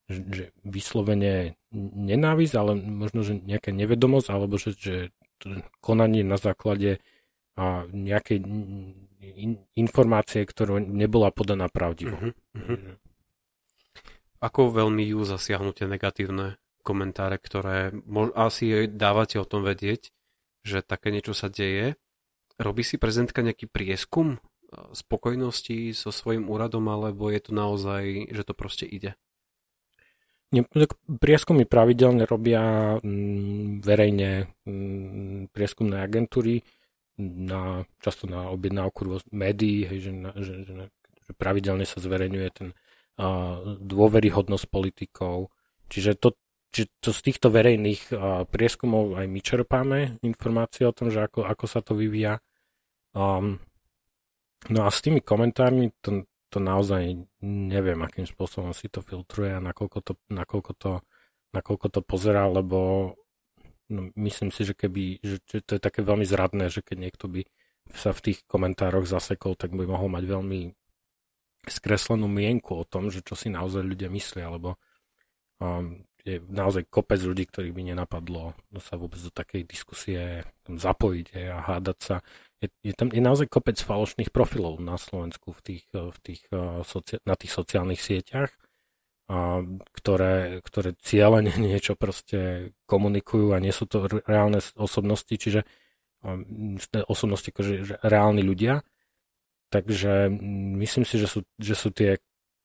že, že vyslovene nenávisť, ale možno, že nejaká nevedomosť, alebo že, že konanie na základe a nejakej in, informácie, ktorá nebola podaná pravdivo. Uh-huh, uh-huh. Ako veľmi ju zasiahnu tie negatívne komentáre, ktoré mo- asi dávate o tom vedieť, že také niečo sa deje. Robí si prezidentka nejaký prieskum e, spokojnosti so svojím úradom, alebo je to naozaj, že to proste ide? Prieskumy pravidelne robia mm, verejne mm, prieskumné agentúry na, často na objednávku médií, hej, že, na, že, že, že pravidelne sa zverejňuje ten uh, dôveryhodnosť politikov. Čiže to, či to z týchto verejných uh, prieskumov aj my čerpáme informácie o tom, že ako, ako sa to vyvíja. Um, no a s tými komentármi to to naozaj neviem, akým spôsobom si to filtruje a nakoľko to, nakoľko to, nakoľko to pozerá, lebo no, myslím si, že keby, že, to je také veľmi zradné, že keď niekto by sa v tých komentároch zasekol, tak by mohol mať veľmi skreslenú mienku o tom, že čo si naozaj ľudia myslia, lebo um, je naozaj kopec ľudí, ktorých by nenapadlo sa vôbec do takej diskusie zapojiť a hádať sa. Je, je tam je naozaj kopec falošných profilov na Slovensku v tých, v tých, socia- na tých sociálnych sieťach, a, ktoré, ktoré cieľene niečo proste komunikujú a nie sú to reálne osobnosti, čiže um, osobnosti akože reálni ľudia. Takže myslím si, že sú, že sú tie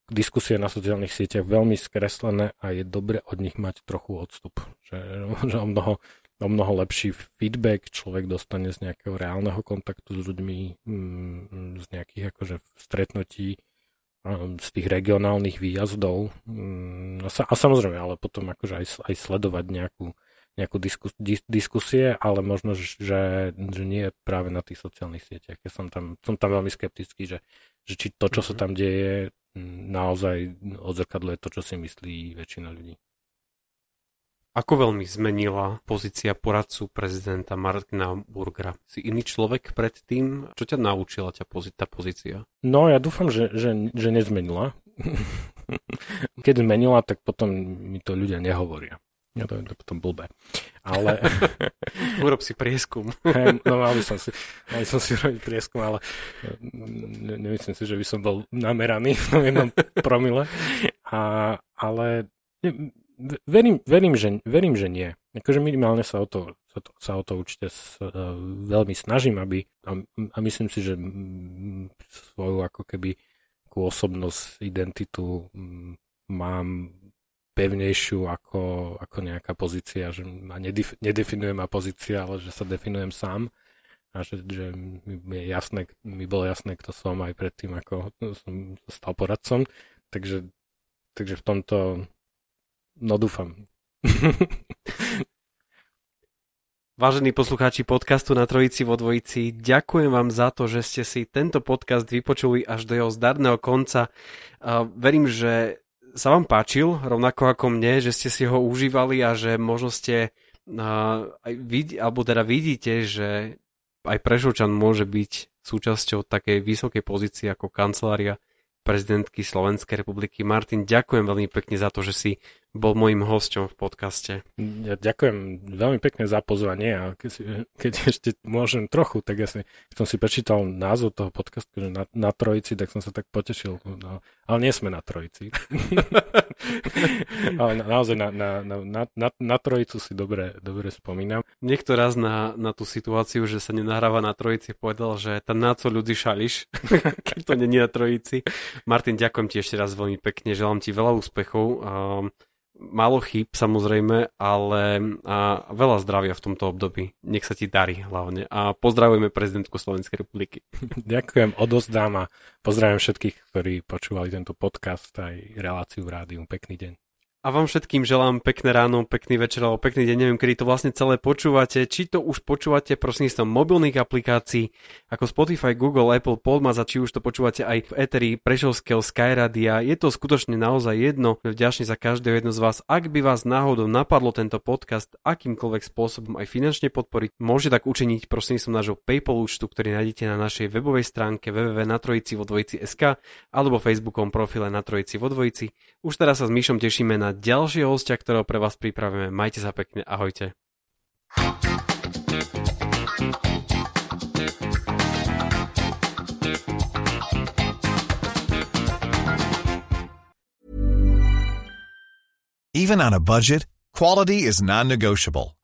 diskusie na sociálnych sieťach veľmi skreslené a je dobre od nich mať trochu odstup. Že, že o, mnoho, o mnoho lepší feedback človek dostane z nejakého reálneho kontaktu s ľuďmi, mm, z nejakých akože stretnutí, z tých regionálnych výjazdov. Mm, a samozrejme, ale potom akože aj, aj sledovať nejakú, nejakú diskus, dis, diskusie, ale možno, že, že nie práve na tých sociálnych sieťach. Ja som tam, som tam veľmi skeptický, že, že či to, čo mm-hmm. sa mhm. tam deje, naozaj odzrkadluje to, čo si myslí väčšina ľudí. Ako veľmi zmenila pozícia poradcu prezidenta Martina Burgera? Si iný človek predtým? Čo ťa naučila ťa pozí- tá pozícia? No, ja dúfam, že, že, že nezmenila. Keď zmenila, tak potom mi to ľudia nehovoria. Ja to to potom blbé. Ale... Urob si prieskum. hey, no mal by som si, mal by som si robiť prieskum, ale ne, nemyslím si, že by som bol nameraný v tom jednom promile. A, ale verím, verím, že, verím, že nie. Akože minimálne sa o to, sa, to, sa o to určite s, uh, veľmi snažím, aby a, a myslím si, že svoju ako keby osobnosť, identitu m, mám pevnejšiu ako, ako nejaká pozícia, že ma nedef, nedefinuje ma pozícia, ale že sa definujem sám a že, že mi je jasné, mi bolo jasné, kto som aj predtým, ako som stal poradcom, takže, takže v tomto no dúfam. Vážení poslucháči podcastu na Trojici vo Dvojici, ďakujem vám za to, že ste si tento podcast vypočuli až do jeho zdarného konca. Verím, že sa vám páčil, rovnako ako mne, že ste si ho užívali a že možno ste aj vid- alebo teda vidíte, že aj Prešovčan môže byť súčasťou takej vysokej pozície ako kancelária prezidentky Slovenskej republiky. Martin, ďakujem veľmi pekne za to, že si bol môjim hosťom v podcaste. Ja ďakujem veľmi pekne za pozvanie a keď, si, keď ešte môžem trochu, tak ja si, keď som si prečítal názov toho podcastu, že na, na Trojici, tak som sa tak potešil. No, ale nie sme na Trojici. ale na, naozaj na, na, na, na, na Trojicu si dobre, dobre spomínam. Niekto raz na, na tú situáciu, že sa nenahráva na Trojici, povedal, že tam na co ľudí šališ, keď to není na Trojici. Martin, ďakujem ti ešte raz veľmi pekne, želám ti veľa úspechov. Um, málo chýb samozrejme, ale a veľa zdravia v tomto období. Nech sa ti darí hlavne. A pozdravujeme prezidentku Slovenskej republiky. Ďakujem, odozdám a pozdravím všetkých, ktorí počúvali tento podcast aj reláciu v rádiu. Pekný deň. A vám všetkým želám pekné ráno, pekný večer alebo pekný deň, neviem, kedy to vlastne celé počúvate. Či to už počúvate prostredníctvom mobilných aplikácií ako Spotify, Google, Apple, Podmaz a či už to počúvate aj v Eteri Prešovského Skyradia. Je to skutočne naozaj jedno. Vďačný za každého jedno z vás. Ak by vás náhodou napadlo tento podcast akýmkoľvek spôsobom aj finančne podporiť, môžete tak učiniť prostredníctvom nášho PayPal účtu, ktorý nájdete na našej webovej stránke www.natrojici.sk alebo Facebookom profile na Trojici vo Dvojici. Už teraz sa s Myšom tešíme na ďalšieho hostia, ktorého pre vás pripravíme. Majte sa pekne, ahojte. Even on a budget, quality is non-negotiable.